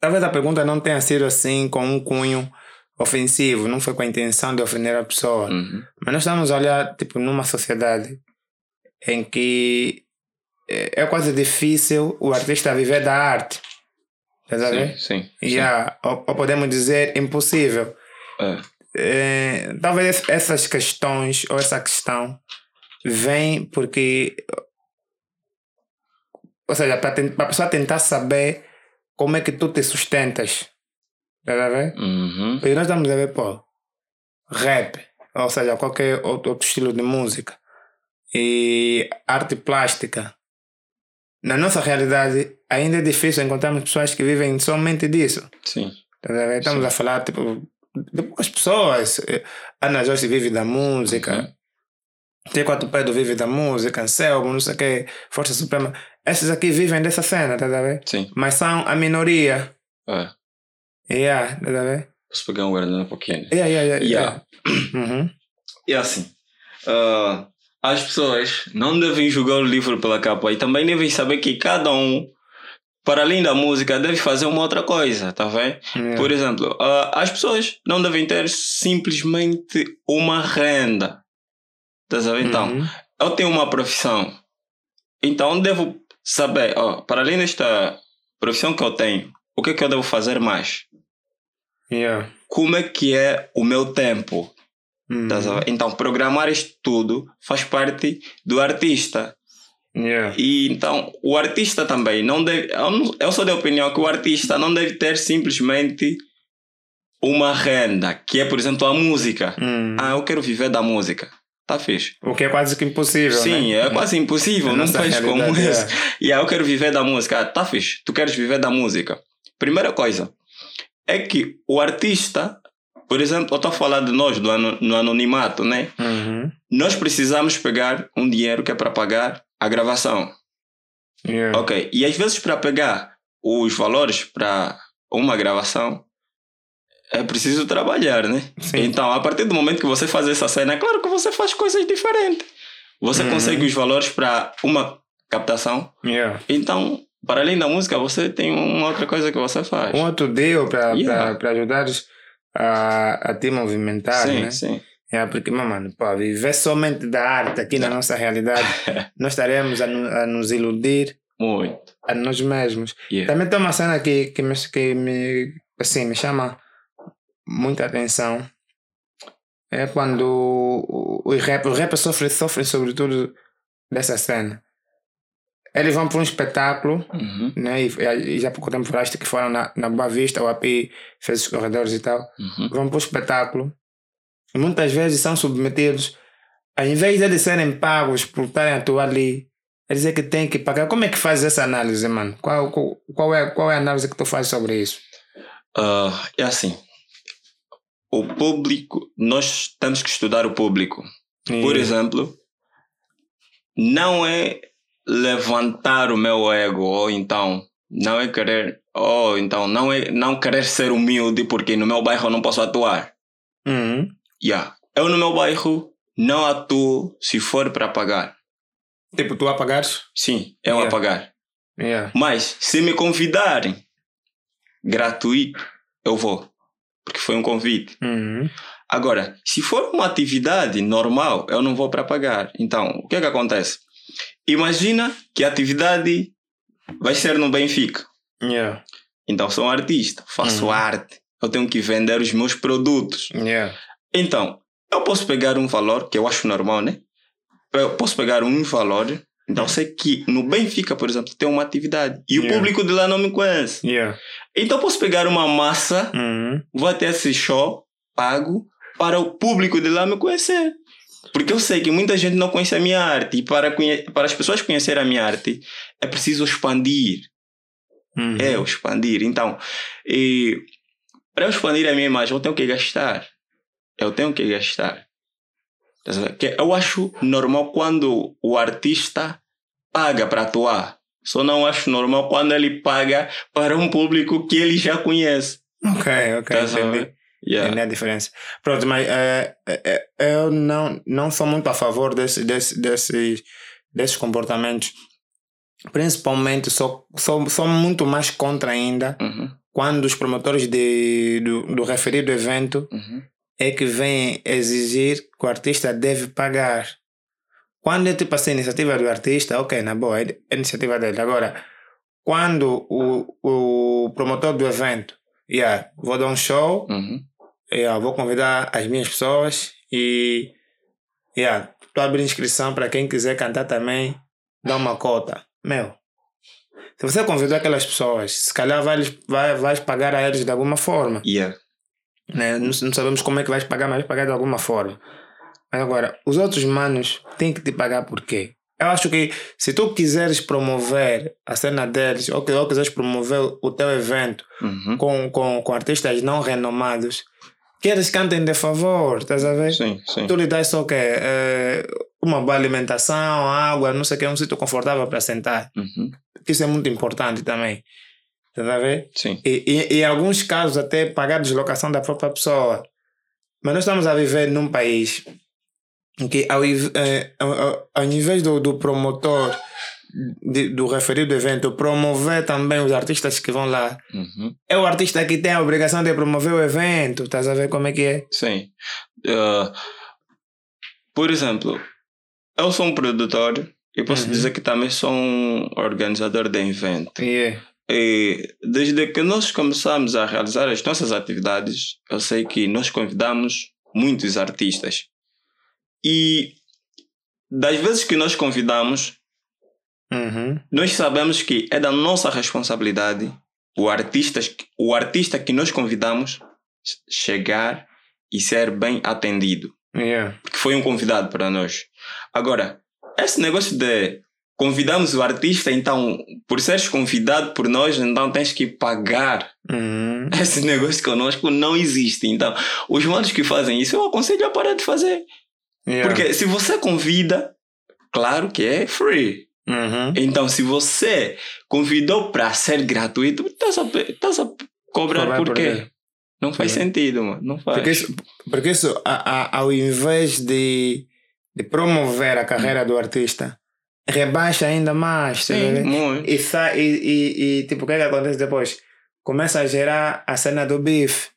talvez a pergunta não tenha sido assim com um cunho ofensivo, não foi com a intenção de ofender a pessoa. Uhum. Mas nós estamos a olhar tipo, numa sociedade em que é é quase difícil o artista viver da arte. Estás a ver? Sim, sim. sim. Yeah, ou, ou podemos dizer impossível. É. É, talvez essas questões ou essa questão vem porque ou seja, para a pessoa tentar saber como é que tu te sustentas. Estás a ver? Uhum. Porque nós estamos a ver, pô, rap, ou seja, qualquer outro, estilo de música e arte plástica. Na nossa realidade, ainda é difícil encontrarmos pessoas que vivem somente disso. Sim. Ver? Estamos Sim. a falar, tipo, de poucas pessoas. Ana Jorge vive da música. Uhum. Tem quatro Pedro vive da música, Anselmo, não sei o que, Força Suprema. Esses aqui vivem dessa cena, estás a ver? Sim. Mas são a minoria. É. Yeah, estás a ver? Posso pegar um guardanapo pequeno? Yeah, yeah, yeah. Yeah. yeah. Uhum. E assim, ah, as pessoas não devem julgar o livro pela capa e também devem saber que cada um, para além da música, deve fazer uma outra coisa, tá vendo? Yeah. Por exemplo, ah, as pessoas não devem ter simplesmente uma renda. Tá? Então, Uhum. eu tenho uma profissão, então devo saber, ó, para além desta profissão que eu tenho, o que é que eu devo fazer mais? Yeah. Como é que é o meu tempo? Uhum. Tá sabendo? Então, programar isto tudo faz parte do artista. Yeah. E então, o artista também não deve. Eu, não- eu sou da opinião que o artista não deve ter simplesmente uma renda, que é, por exemplo, a música. Uhum. Ah, eu quero viver da música. Tá fixe. O que é quase que impossível. Sim, né? é quase impossível num nossa país como esse. é. E aí eu quero viver da música. Ah, tá fixe. Tu queres viver da música. Primeira coisa é que o artista, por exemplo, eu estou a falar de nós do ano, no anonimato, né? Uhum. Nós precisamos pegar um dinheiro que é para pagar a gravação. Yeah. Ok. E às vezes para pegar os valores para uma gravação é preciso trabalhar, né? Sim. Então, a partir do momento que você faz essa cena, é claro que você faz coisas diferentes. Você Uhum. consegue os valores para uma captação. Yeah. Então, para além da música, você tem uma outra coisa que você faz. Um outro deal para Yeah. ajudar a, a te movimentar, sim, né? sim. É, porque, meu mano, pô, viver somente da arte aqui na nossa realidade, nós estaremos a, a nos iludir Muito. a nós mesmos. Yeah. Também tem uma cena que, que, me, que me, assim, me chama muita atenção. É quando o, o rap, o rap sofre, sofre sobretudo dessa cena. Eles vão para um espetáculo, Uhum, né? E, e já há pouco tempo falaste que foram na, na Boa Vista, o API fez os corredores e tal. uhum. Vão para o espetáculo e muitas vezes são submetidos, ao invés de eles serem pagos por estarem a atuar ali, É dizer que tem que pagar. Como é que faz essa análise, mano? Qual, qual, qual, é, qual é a análise que tu fazes sobre isso? Uh, é assim. O público, nós temos que estudar o público. Por exemplo, não é levantar o meu ego, ou então, não é querer, ou então, não é não querer ser humilde porque no meu bairro eu não posso atuar. Uhum. Yeah. Eu no meu bairro não atuo se for para pagar. Tipo, tu a pagares? Sim, eu Yeah. a pagar. Yeah. Mas se me convidarem gratuito, eu vou. Porque foi um convite. Uhum. Agora, se for uma atividade normal, eu não vou para pagar. Então, o que é que acontece? Imagina que a atividade vai ser no Benfica. Yeah. Então, sou um artista, faço Uhum. arte, eu tenho que vender os meus produtos. Yeah. Então, eu posso pegar um valor que eu acho normal, né? Eu posso pegar um valor. Então, sei que no Benfica, por exemplo, tem uma atividade e o Yeah. público de lá não me conhece. Yeah. Então, posso pegar uma massa, Uhum. vou até esse show, pago, para o público de lá me conhecer. Porque eu sei que muita gente não conhece a minha arte e para, para as pessoas conhecerem a minha arte é preciso expandir. Uhum. É, eu expandir. Então, para eu expandir a minha imagem, eu tenho que gastar. Eu tenho que gastar. Tá? Que eu acho normal quando o artista paga para atuar. Só não acho normal quando ele paga para um público que ele já conhece. Ok, ok. Tá entendi. Yeah. Entendi a diferença. Pronto, mas é, é, é, eu não, não sou muito a favor desse, desse, desses, desses comportamentos. Principalmente, sou, sou, sou muito mais contra ainda Uhum, quando os promotores de, do, do referido evento uhum. é que vêm exigir que o artista deve pagar. Quando é tipo assim, iniciativa do artista, ok, na boa, é iniciativa dele. Agora, quando o, o promotor do evento, yeah, vou dar um show, Uhum. yeah, vou convidar as minhas pessoas e yeah, tu abre inscrição para quem quiser cantar também, dá uma cota. Meu, se você convidou aquelas pessoas, se calhar vais, vai, vais pagar a eles de alguma forma Yeah. né? Não, não sabemos como é que vais pagar, mas vais pagar de alguma forma. Agora, os outros manos têm que te pagar por quê? Eu acho que se tu quiseres promover a cena deles, ou, que, ou quiseres promover o teu evento Uhum. com, com, com artistas não renomados, que eles cantem de favor, estás a ver? Sim, sim. Tu lhe dás só o quê? Eh, uma boa alimentação, água, não sei o que, um sítio confortável para sentar. Uhum. Isso é muito importante também. Estás a ver? Sim. E, e, em alguns casos até pagar a deslocação da própria pessoa. Mas nós estamos a viver num país que ao, eh, ao, ao- ao invés do, do promotor de- do referido evento promover também os artistas que vão lá, Uhum. é o artista que tem a obrigação de promover o evento. Estás a ver como é que é? Sim. Uh, por exemplo, eu sou um produtor e posso Uhum. dizer que também sou um organizador de evento. Yeah. E desde que nós começamos a realizar as nossas atividades, eu sei que nós convidamos muitos artistas. E das vezes que nós convidamos, Uhum. nós sabemos que é da nossa responsabilidade o artista, o artista que nós convidamos chegar e ser bem atendido. Yeah. Porque foi um convidado para nós. Agora, esse negócio de convidamos o artista, então, por seres convidado por nós, então tens que pagar. Uhum. Esse negócio conosco não existe. Então, os manos que fazem isso, eu aconselho a parar de fazer. Yeah. Porque se você convida, claro que é free. Uhum. Então, se você convidou para ser gratuito, estás a, estás a cobrar Cobrar por por quê? Não faz Yeah. sentido, mano. Não faz. Porque isso, porque isso a, a, ao invés de, de promover a carreira do artista, rebaixa ainda mais. tá Sim, muito. E, e, e, e tipo, o que é que acontece depois? Começa a gerar a cena do bife.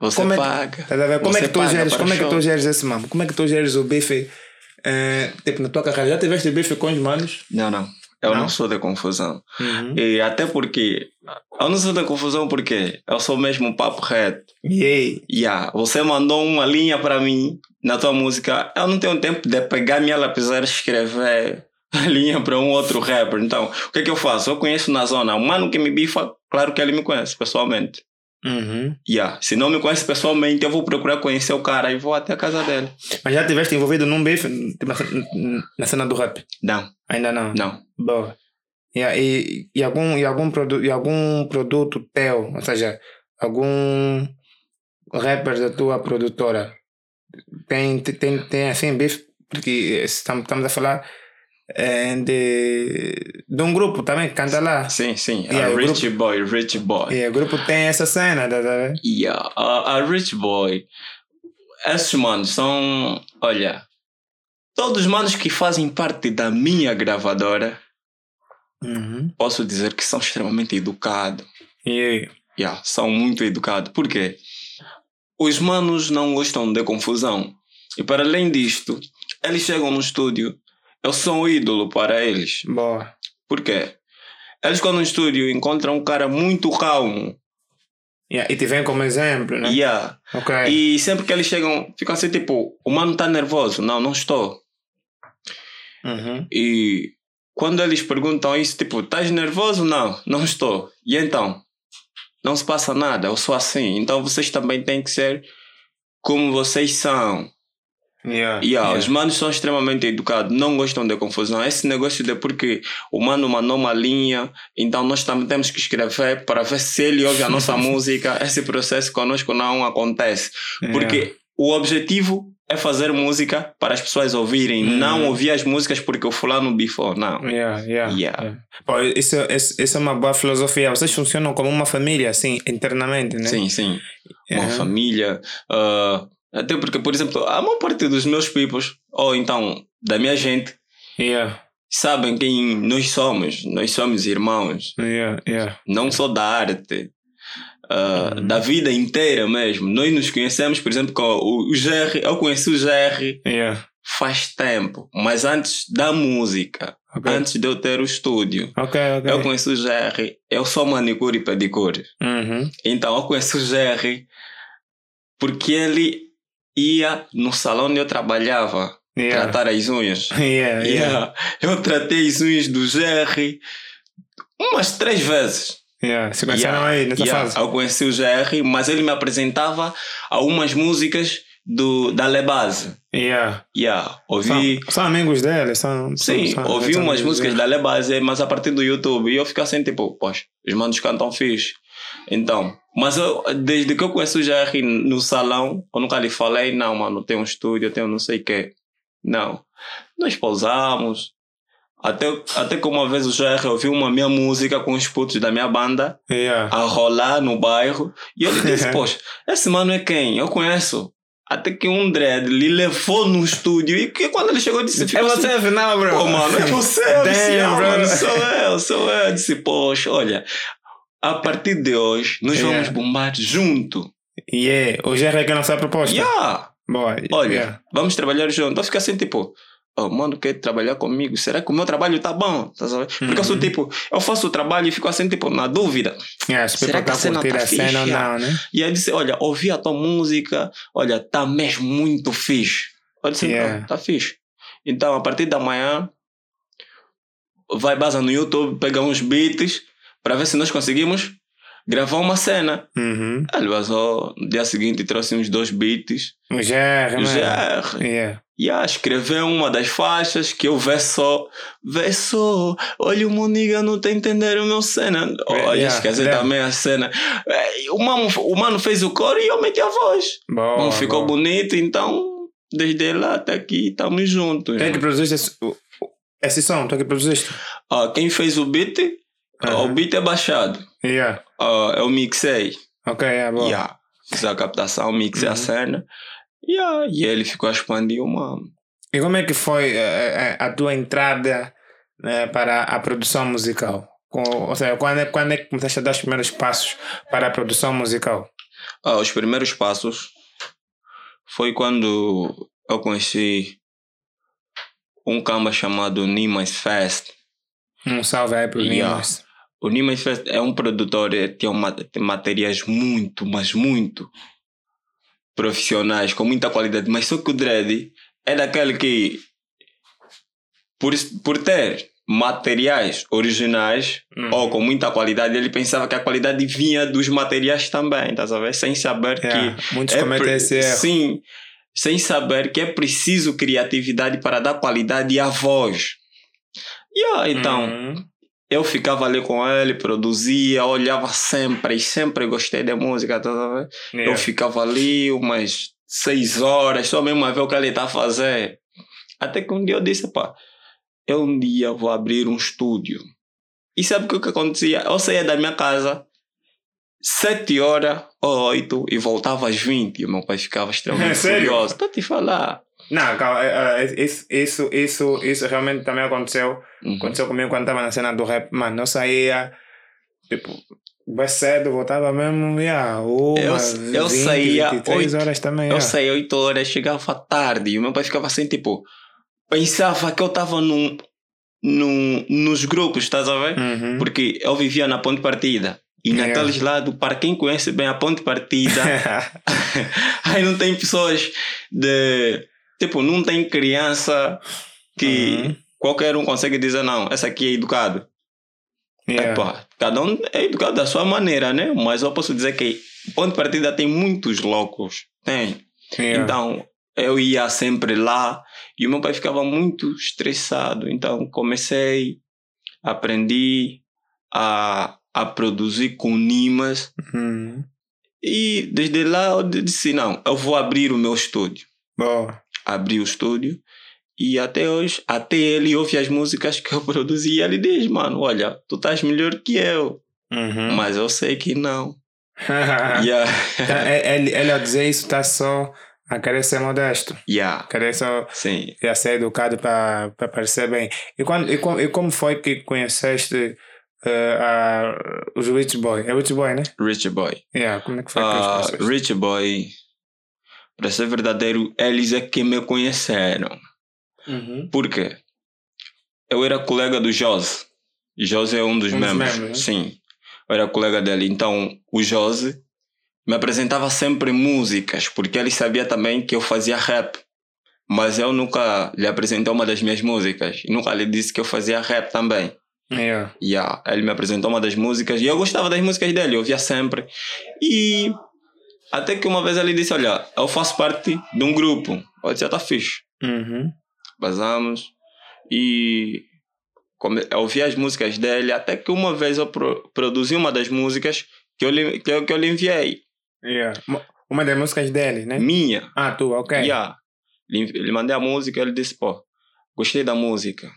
Você Como é que- paga. Tá a ver? Como é que tu paga geres? Como é que tu geres esse mambo? Como é que tu geres o bife? eh, tipo, na tua carreira, já tiveste bife com os manos? Não, não. Eu não, Não? sou de confusão. Uhum. E até porque. Eu não sou de confusão porque eu sou mesmo um papo reto. E aí? Yeah, você mandou uma linha para mim na tua música. Eu não tenho tempo de pegar minha lapiseira e escrever a linha para um outro rapper. Então, o que é que eu faço? Eu conheço na zona. O mano que me bifa, claro que ele me conhece pessoalmente. Uhum. Yeah. Se não me conhece pessoalmente, eu vou procurar conhecer o cara e vou até a casa dele. Mas já estiveste envolvido num bife na cena- na cena do rap? Não, Ainda não? não. Boa. E, e, e, algum, e, algum produ, e algum produto teu, ou seja, algum rapper da tua produtora, tem, tem, tem, assim bife? Porque estamos, a falar de, de um grupo também que canta lá. Sim, sim. Yeah, a Rich Boy, Rich Boy. E o grupo tem essa cena, tá, tá? Yeah, a, a Rich Boy. Esses manos são. Olha. Todos os manos que fazem parte da minha gravadora, Uhum. posso dizer que são extremamente educados. E, Yeah, são muito educados. Por quê? Os manos não gostam de confusão. E para além disto, eles chegam no estúdio, eu sou um ídolo para eles. boa. Por quê? Eles quando no estúdio encontram um cara muito calmo. Yeah, e te vem como exemplo, né? Yeah. Ok. E sempre que eles chegam, ficam assim tipo, o mano tá nervoso. Não, não estou. Uhum. E quando eles perguntam isso, tipo, estás nervoso? Não, não estou. E então? Não se passa nada, eu sou assim. Então vocês também têm que ser como vocês são. Yeah, yeah, yeah. os manos são extremamente educados, não gostam de confusão. Esse negócio de porque o mano mandou uma linha, então nós também temos que escrever para ver se ele ouve a nossa música. Esse processo conosco não acontece. Porque o objetivo é fazer música para as pessoas ouvirem, Uhum. não ouvir as músicas porque o fulano bifou, não. Yeah, yeah, Yeah. yeah. Pô, isso, isso, isso é uma boa filosofia. Vocês funcionam como uma família, assim, internamente, né? Sim, sim. Uma família. ah, até porque, por exemplo, a maior parte dos meus peoples, ou então da minha gente, Yeah, sabem quem nós somos. Nós somos irmãos. yeah, yeah. Não só da arte. ah, Uhum. Da vida inteira mesmo. Nós nos conhecemos, por exemplo, com o, o GR. Eu conheci o GR Yeah. faz tempo, mas antes da música, Ok. antes de eu ter o estúdio. Ok, ok. Eu conheci o GR, eu sou manicure e pedicure. Uhum. Então eu conheci o GR porque ele ia no salão onde eu trabalhava Yeah. tratar as unhas. Yeah, yeah. Eu tratei as unhas do GR umas três vezes. yeah. Se conheceram aí nessa fase? Eu conheci o GR, mas ele me apresentava a umas músicas do, da Lebase. Yeah. Yeah. Ouvi. São, são amigos dele? São, Sim, são, ouvi umas músicas dele. da Lebase, mas a partir do YouTube. E eu fico assim, tipo, poxa, os manos cantam fixe. Então, mas eu, desde que eu conheço o GR no salão, eu nunca lhe falei, não, mano, tem um estúdio, tem um não sei o quê. Não. Nós pousamos. Até, até que uma vez o GR ouviu uma minha música com os putos da minha banda Yeah. a rolar no bairro. E ele disse, poxa, esse mano é quem? Eu conheço. Até que um dread lhe levou no estúdio e que quando ele chegou disse, É assim, você afinal, bro? Pô, mano, é você. Eu disse, Damn, "Ah, bro." mano, sou eu, sou eu. Eu disse, poxa, olha, a partir de hoje, nós Yeah. vamos bombar junto. Yeah. O GR é que lançou a proposta? Yeah. Boa. Olha, yeah. vamos trabalhar junto. Eu fico assim, tipo, oh, mano, quer trabalhar comigo? Será que o meu trabalho tá bom? Tá sabendo? Porque eu sou Uhum. tipo, eu faço o trabalho e fico assim, tipo, na dúvida. Yeah, se Será que a tá cena tá a cena fixe? não, né? E aí disse, olha, ouvi a tua música, olha, tá mesmo muito fixe. Eu disse, Yeah. "Ah, tá fixe. Então, a partir da manhã, vai base no YouTube, pegar uns beats, para ver se nós conseguimos gravar uma cena. Uhum. Ele vazou, no dia seguinte trouxe uns dois beats. O GR, né? Já, Yeah. yeah, escreveu uma das faixas que eu vê só, vê só, olha o Moniga não tá entendendo o meu cena. Olha, Yeah, esqueci lembra. também a cena. É, O mano, o mano fez o coro e eu meti a voz. Boa, Não ficou boa. bonito, então desde lá até aqui estamos juntos. Quem é que produziste esse, o- o- esse som? Tu é que produziste? Ah, quem fez o beat, O beat é baixado. Yeah. Ah, eu mixei. Ok, yeah, boa. Yeah. Fiz a captação, mixei a Uhum. cena. Yeah. E ele ficou a expandir uma. E como é que foi eh, a tua entrada né, para a produção musical? Com- ou seja, quando é, quando é que começaste a dar os primeiros passos para a produção musical? Ah, os primeiros passos foi quando eu conheci um camba chamado Nimas Fest. Um salve aí para o Yeah. Nimas. O Nimas é um produtor, eh, tem, uma, tem materiais muito, mas muito profissionais, com muita qualidade. Mas só que o Dredd é daquele que, por, por ter materiais originais Uhum. ou com muita qualidade, ele pensava que a qualidade vinha dos materiais também, tá a ver? Sem saber que. Muitos é cometem esse erro. Sim, sem saber que é preciso criatividade para dar qualidade à voz. Yeah, então, Uhum. Eu ficava ali com ele, produzia, olhava sempre e sempre gostei da música, tá ver? Yeah. Eu ficava ali umas seis horas, só mesmo a ver o que ele está a fazer. Até que um dia eu disse, pá, eu um dia vou abrir um estúdio. E sabe o que, que acontecia? Eu saía da minha casa sete horas ou oito e voltava às 20. E o meu pai ficava extremamente É sério? furioso. Estou te falar. Não, calma, é, é, isso, isso, isso, isso realmente também aconteceu. Uhum. Aconteceu comigo quando estava na cena do rap. Mano, eu saía, tipo, bem cedo, voltava mesmo, yeah, uma, Eu- eu saía 23 oito- horas também, Eu yeah. saía oito horas, chegava tarde. E o meu pai ficava assim, tipo, pensava que eu estava num, num, nos grupos, estás a ver? Uhum. Porque eu vivia na Ponte Partida. E Yeah. naqueles lados, para quem conhece bem a Ponte Partida, aí não tem pessoas de. Tipo, não tem criança que Uhum. qualquer um consegue dizer, não, essa aqui é educado. Yeah. Epá, cada um é educado da sua maneira, né? Mas eu posso dizer que Ponte Partida tem muitos loucos. Tem. Yeah. Então, eu ia sempre lá e o meu pai ficava muito estressado. Então, comecei, aprendi a, a produzir com Nimas Uhum. e desde lá eu disse: não, eu vou abrir o meu estúdio. Boa. Abri o estúdio e até hoje, até ele ouve as músicas que eu produzi e ele diz: mano, olha, tu estás melhor que eu. Uhum. Mas eu sei que não. Yeah. Tá, é- ele, ele ao dizer isso está só a querer ser modesto. yeah. Querer só Sim. a ser educado para parecer bem. E, quando, e, como, e como foi que conheceste eh, a, os Rich Boy? É Rich Boy, né? Rich Boy. Yeah, como é que foi que conheceste? Rich Boy, para ser verdadeiro, eles é que me conheceram. Uhum. Por quê? Eu era colega do Jose. Jose é um dos Um dos membros. membros, né? Sim. Eu era colega dele. Então, o Jose me apresentava sempre músicas, porque ele sabia também que eu fazia rap. Mas eu nunca lhe apresentei uma das minhas músicas. E nunca lhe disse que eu fazia rap também. Yeah. Yeah, ele me apresentou uma das músicas e eu gostava das músicas dele, eu ouvia sempre. E até que uma vez ele disse: Olha, eu faço parte de um grupo. Eu disse: Tá fixe. Uhum. Basamos e eu ouvi as músicas dele. Até que uma vez eu pro- produzi uma das músicas que eu, lhe- que eu, que eu lhe enviei. Yeah. Uma- das músicas dele, né? Minha. Ah, tu, ok. Yeah. Lhe, lhe mandei a música ele disse: Pô, gostei da música.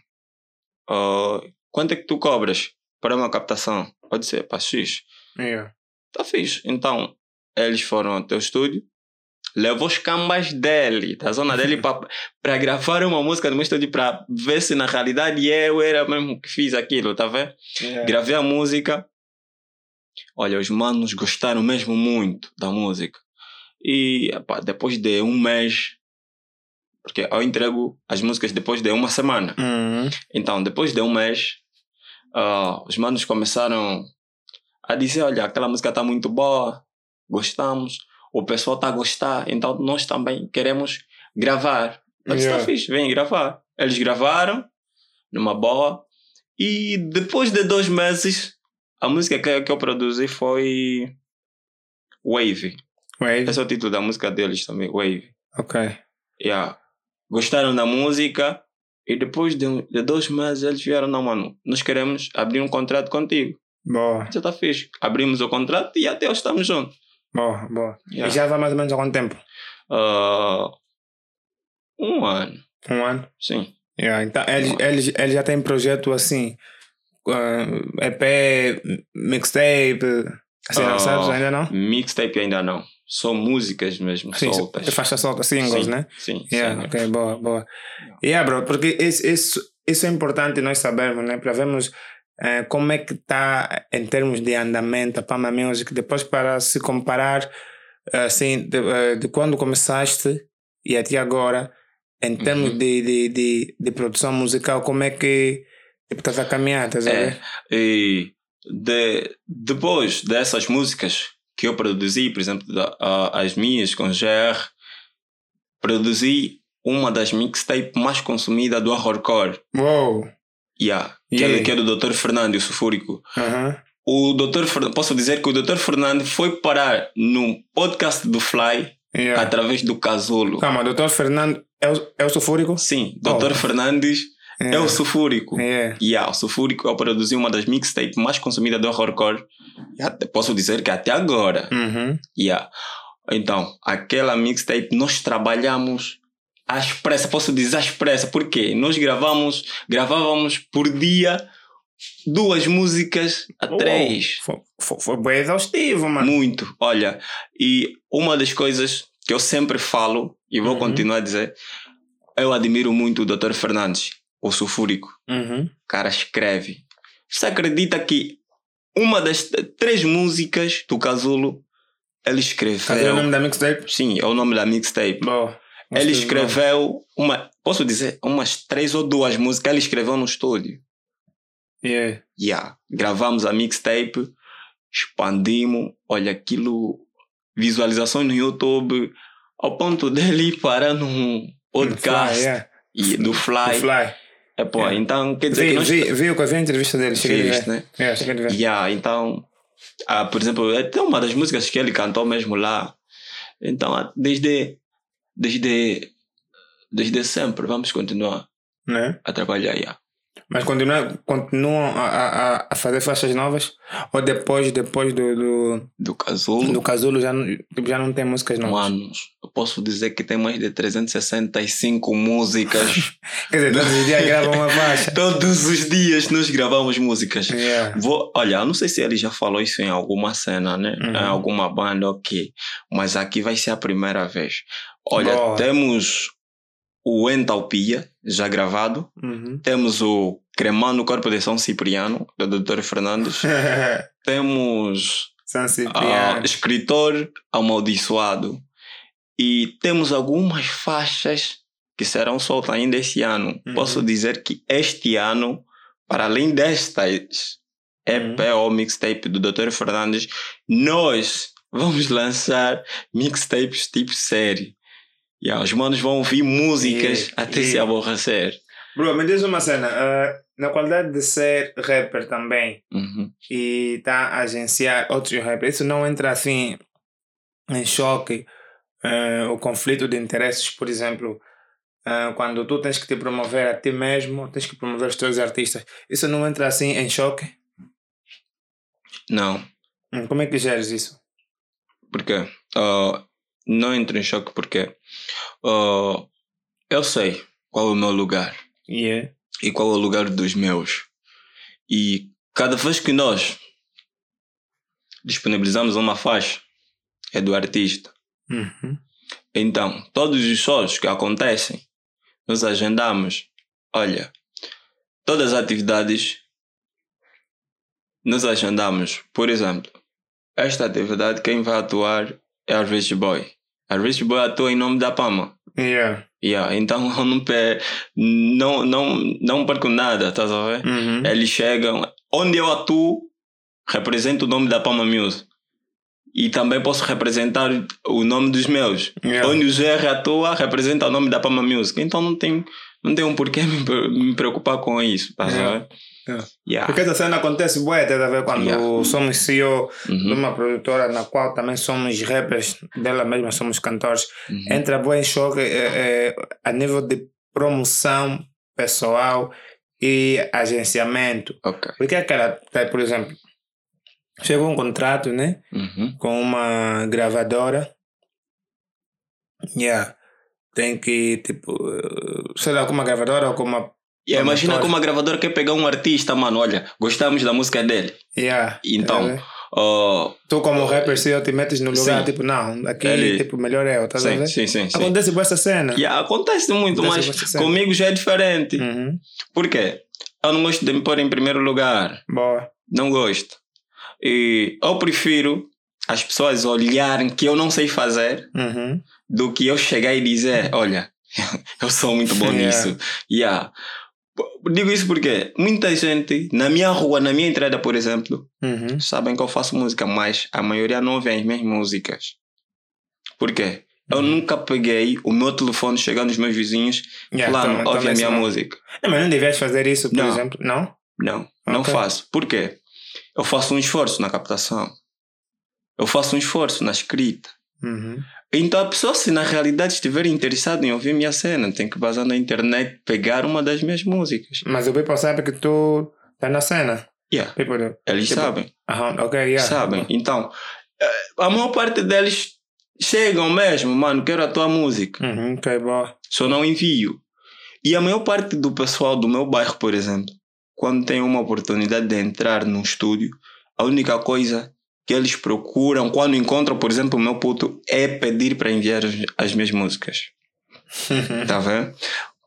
Ah, quanto é que tu cobras para uma captação? Pode ser, pá, X. Yeah. Tá fixe. Então, eles foram até o estúdio, levou os cambas dele, da zona dele, para gravar uma música no meu estúdio, para ver se na realidade eu era mesmo que fiz aquilo, tá vendo? Yeah. Gravei a música. Olha, os manos gostaram mesmo muito da música. E epá, depois de um mês, porque eu entrego as músicas depois de uma semana. Uhum. Então, depois de um mês, ah, os manos começaram a dizer: Olha, aquela música está muito boa, gostamos, o pessoal está a gostar, então nós também queremos gravar. Eu disse: Está Yeah. fixe, vem gravar. Eles gravaram, numa boa, e depois de dois meses, a música que, que eu produzi foi Wave. Wave. Esse é o título da música deles também, Wave. Ok. Yeah. Gostaram da música e depois de, de dois meses eles vieram, não, mano, nós queremos abrir um contrato contigo. Boa. Já está fixe. Abrimos o contrato e até hoje estamos juntos. Boa, boa. Yeah. E já vai mais ou menos há quanto tempo? Ah, um ano, Um ano? sim. Yeah, então, eles, eles, eles já têm projeto assim, uh, EP, mixtape, assim, não Ah, sabes? Ainda não? Mixtape ainda não. Só músicas mesmo, Sim, soltas. faixa solta, singles, sim, né? Sim, Yeah, sim. ok, boa, boa. Yeah, bro, porque isso, isso, isso é importante nós sabermos, né? Para vermos eh, como é que está em termos de andamento a Pama Music, depois para se comparar, assim, de, eh, de quando começaste e até agora, em termos Uhum. de, de, de, de produção musical, como é que tipo, estás a caminhar, estás a É. E de, depois dessas músicas que eu produzi, por exemplo, da- a- as minhas com GR, produzi uma das mixtapes mais consumidas do horrorcore. Uou! Yeah, que, Yeah. é, que é do Dr. Fernando, o sulfúrico. O Dr. Fer- posso dizer que o Dr. Fernando foi parar no podcast do Fly Yeah. através do Casulo. Calma, doutor Fernando é o, é o sulfúrico? Sim, Oh. Dr. Fernandes é Yeah. o sulfúrico. Yeah. Yeah, o sulfúrico eu produzi uma das mixtapes mais consumidas do horrorcore. Posso dizer que até agora. Uhum. Yeah. Então, aquela mixtape nós trabalhamos às pressas, posso dizer às pressas, porque nós gravamos, gravávamos por dia duas músicas a três. Foi, foi, foi bem exaustivo, mano. Muito. Olha, e uma das coisas que eu sempre falo, e vou Uhum. continuar a dizer, eu admiro muito o Dr. Fernandes, o sulfúrico. Uhum. O cara escreve. Você acredita que uma das três músicas do Casulo ele escreveu? Cadê o nome da mixtape? Sim, é o nome da mixtape. Boa. Ele escreveu uma, posso dizer, umas três ou duas músicas, ele escreveu no estúdio. Yeah. Yeah. Gravamos a mixtape, expandimos, olha aquilo, visualizações no YouTube, ao ponto dele ir parar num podcast Fly, yeah. e do Fly. Do Fly. É, pô, Yeah. então quer dizer Vi, que nós vi, vi, vi a entrevista dele. Cheguei a Viste, ver. né? Yeah, cheguei a ver. Yeah, então, ah, por exemplo, até uma das músicas que ele cantou mesmo lá. Então, ah, desde, desde, desde sempre, vamos continuar Né? a trabalhar. Yeah. Mas continua, continuam a, a, a fazer faixas novas? Ou depois, depois do, do, Do Casulo, do casulo já, não- já não tem músicas novas? manos, eu posso dizer que tem mais de 365 músicas. Quer dizer, todos os dias gravam uma faixa. Todos os dias nós gravamos músicas. Yeah. Vou, olha, eu não sei se ele já falou isso em alguma cena, né? Uhum. Em alguma banda, ok. Mas aqui vai ser a primeira vez. Olha, Boa. temos o Entalpia, já gravado. Uhum. Temos o Cremando Corpo de São Cipriano, do Dr. Fernandes. temos São ah, Cipriano. Escritor Amaldiçoado. E temos algumas faixas que serão soltas ainda esse ano. Uhum. Posso dizer que este ano, para além destas EP Uhum. ou mixtape do Dr. Fernandes, nós vamos lançar mixtapes tipo série. E os manos vão ouvir músicas Yeah, até se yeah. aborrecer. Bro, me diz uma cena. ah, na qualidade de ser rapper também Uhum. e tá a agenciar outros rappers, isso não entra assim em choque ah, o conflito de interesses, por exemplo, ah, quando tu tens que te promover a ti mesmo, tens que promover os teus artistas, isso não entra assim em choque? Não, Hum, Como é que geres isso? porque ah, não entro em choque porque ah, eu sei qual é o meu lugar Yeah. e qual é o lugar dos meus. E cada vez que nós disponibilizamos uma faixa, é do artista. Uhum. Então, todos os shows que acontecem, nós agendamos. Olha, todas as atividades, nós agendamos. Por exemplo, esta atividade, quem vai atuar é a Rich Boy. A Rich Boy atua em nome da Pama. Yeah. Yeah, então eu não, não, não, não perco nada, estás a ver? Uhum. Eles chegam. Onde eu atuo, represento o nome da Pama Music. E também posso representar o nome dos meus. Yeah. Onde o GR atua, representa o nome da Pama Music. Então não tem, não tem um porquê me, me preocupar com isso. Estás a Yeah. ver? Yeah. Porque essa cena acontece bué, tá a ver? Quando Yeah. somos CEO de Uhum, uma produtora na qual também somos rappers, dela mesma somos cantores, uhum. entra bué em choque eh, eh, a nível de promoção pessoal e agenciamento. Ok. Porque aquela, tá, por exemplo, chegou um contrato, né? Uhum. Com uma gravadora. Yeah. Tem que, tipo, eh, sei lá, com uma gravadora ou com uma. Yeah, imagina como a gravadora quer pegar um artista, mano. Olha, gostamos da música dele. Yeah. Então, ver? Oh, Tu como rapper, se eu te metes no lugar, Sim. tipo, não, aqui, Ele- tipo, melhor é eu, tá sim, sim, sim, sim. Acontece com essa cena. Yeah, acontece muito, Acontece mas comigo já é diferente. Uhum. Por quê? Eu não gosto de me pôr em primeiro lugar. Boa. Não gosto. E eu prefiro as pessoas olharem que eu não sei fazer Uhum. do que eu chegar e dizer, olha, eu sou muito bom Yeah. nisso. Yeah. Digo isso porque muita gente, na minha rua, na minha entrada, por exemplo, Uhum. sabem que eu faço música, mas a maioria não vê as minhas músicas. Por quê? Eu nunca peguei o meu telefone, chegar nos meus vizinhos, Yeah, lá, toma- ouve a minha nome. música. Não, mas não devias fazer isso, por Não. exemplo. Não? Não, não faço. Por quê? Eu faço um esforço na captação. Eu faço um esforço na escrita. Uhum. Então a pessoa, se na realidade estiver interessada em ouvir minha cena, tem que vazar na internet, pegar uma das minhas músicas. Mas o people sabe que tu tá na cena. Yeah, People, eles Tipo, sabem, aham, ok, yeah. sabem. Então, eh, a maior parte deles chegam mesmo, mano, quero a tua música. Uhum, ok, boa. Só não envio. E a maior parte do pessoal do meu bairro, por exemplo, quando tem uma oportunidade de entrar num estúdio, a única coisa que eles procuram quando encontram, por exemplo, o meu puto, é pedir para enviar as, as minhas músicas. Tá vendo?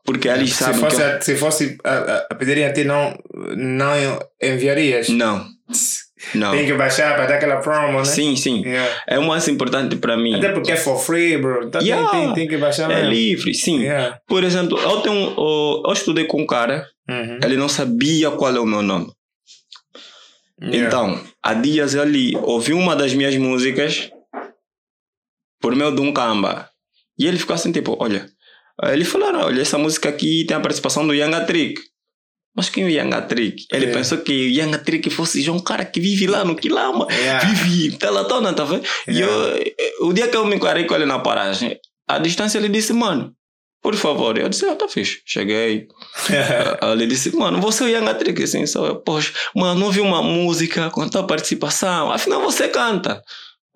Porque eles se sabem fosse, que. eu- a, se fosse a, a, a pedirem a ti, não, não enviarias. Não, não. Tem que baixar para dar aquela promo, né? Sim, sim. Yeah. É o mais importante para mim. Até porque é for free, bro. Então tem- Yeah. tem, tem que baixar É mesmo. livre, sim. Yeah. Por exemplo, eu, tenho, eu, eu estudei com um cara, Uhum. ele não sabia qual é o meu nome. Yeah. Então, há dias ele ouviu uma das minhas músicas por meio de um camba. E ele ficou assim, tipo, olha. Ele falou, olha, essa música aqui tem a participação do Yanga Trick. Mas quem é o Yanga Trick? Ele É. pensou que o Yanga Trick fosse já um cara que vive lá no Quilama. Yeah. Vive pela tona, tá vendo? E eu, o dia que eu me encarei com ele na paragem, a distância ele disse, mano, por favor. Eu disse, ah, tá fixe. Cheguei. Ele disse, mano, você é o Yanga Trick, assim, sou eu. Poxa, mano, não vi uma música com a tua participação. Afinal, você canta.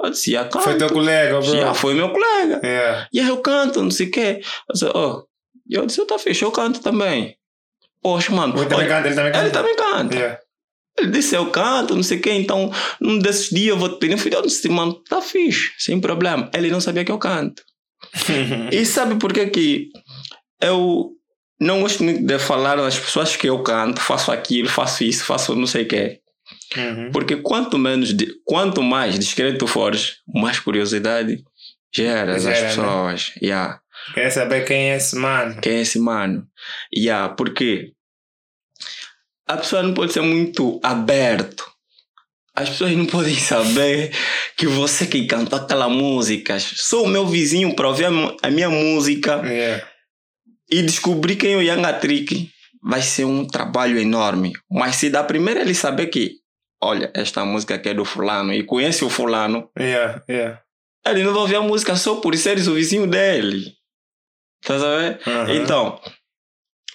Eu disse, já canto. Foi teu colega, bro. Já foi meu colega. Yeah. E aí eu canto, não sei o quê. Eu disse, oh. E eu disse, tá fixe, eu canto também. Poxa, mano. Ele também canta, ele também canta. ele também canta. Yeah. Ele disse, eu canto, não sei o quê, então num desses dias eu vou te pedir um filho. Eu disse, mano, tá fixe, sem problema. Ele não sabia que eu canto. E sabe por que que eu não gosto muito de falar às pessoas que eu canto, faço aquilo, faço isso, faço não sei o quê. Uhum. Porque quanto menos, quanto mais discreto fores, mais curiosidade geras Gera, as né? pessoas. Yeah. Quer saber quem é esse mano? Quem é esse mano? Yeah, porque a pessoa não pode ser muito aberto. As pessoas não podem saber que você que cantou aquela música, sou o meu vizinho para ouvir a minha música Yeah. e descobrir quem é o Yanga Trick vai ser um trabalho enorme. Mas se da primeira ele saber que, olha, esta música aqui é do fulano e conhece o fulano, Yeah. Yeah. ele não vai ouvir a música só por seres o vizinho dele. Tá sabendo? Uhum. Então,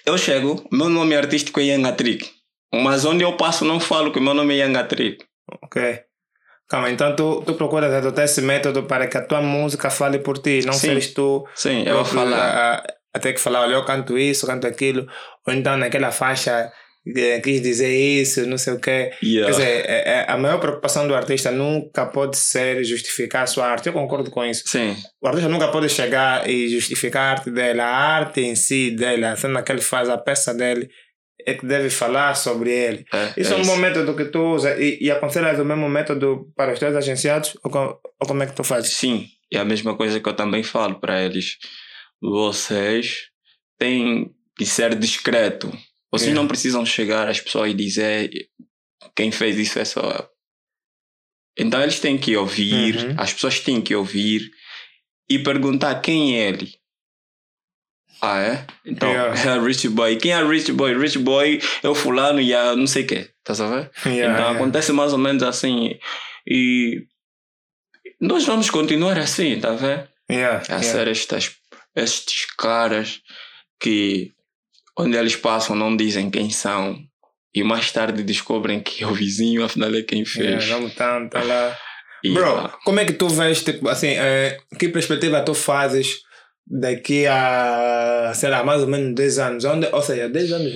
eu chego, meu nome artístico é Yanga Trick. Mas onde eu passo não falo que meu nome é Yanga Trick. Ok. Calma, então tu, tu procuras adotar esse método para que a tua música fale por ti, não Sim. seres tu Sim, eu vou falar. Até que falar, olha, eu canto isso, canto aquilo, ou então naquela faixa quis dizer isso, não sei o quê. Quer Yeah. dizer, é- é- a maior preocupação do artista nunca pode ser justificar a sua arte. Eu concordo com isso. Sim, O artista nunca pode chegar e justificar a arte dele. A arte em si dele, a cena que ele faz, a peça dele, é que deve falar sobre ele. é, Isso é, é um isso. bom método que tu usa e, e aconselhas o mesmo método para os teus agenciados? Ou, co- ou como é que tu fazes? Sim, é a mesma coisa que eu também falo para eles. Vocês têm que ser discreto. Vocês Yeah. não precisam chegar às pessoas e dizer quem fez isso é só. Então eles têm que ouvir, Uhum. as pessoas têm que ouvir e perguntar quem é ele. Ah, é? Então, Yeah. é a Rich Boy. Quem é a Rich Boy? Rich Boy é o fulano e a não sei o quê. Tá sabendo? Yeah, então yeah. acontece mais ou menos assim. E nós vamos continuar assim, tá vendo? Yeah, A ser estas, estes caras que onde eles passam não dizem quem são e mais tarde descobrem que é o vizinho, afinal é quem Yeah, fez. vamos tá, tá lá. Bro, ah, como é que tu vês, tipo, assim, eh, que perspectiva tu fazes daqui a, sei lá, mais ou menos 10 anos? Onde, ou seja, 10 anos,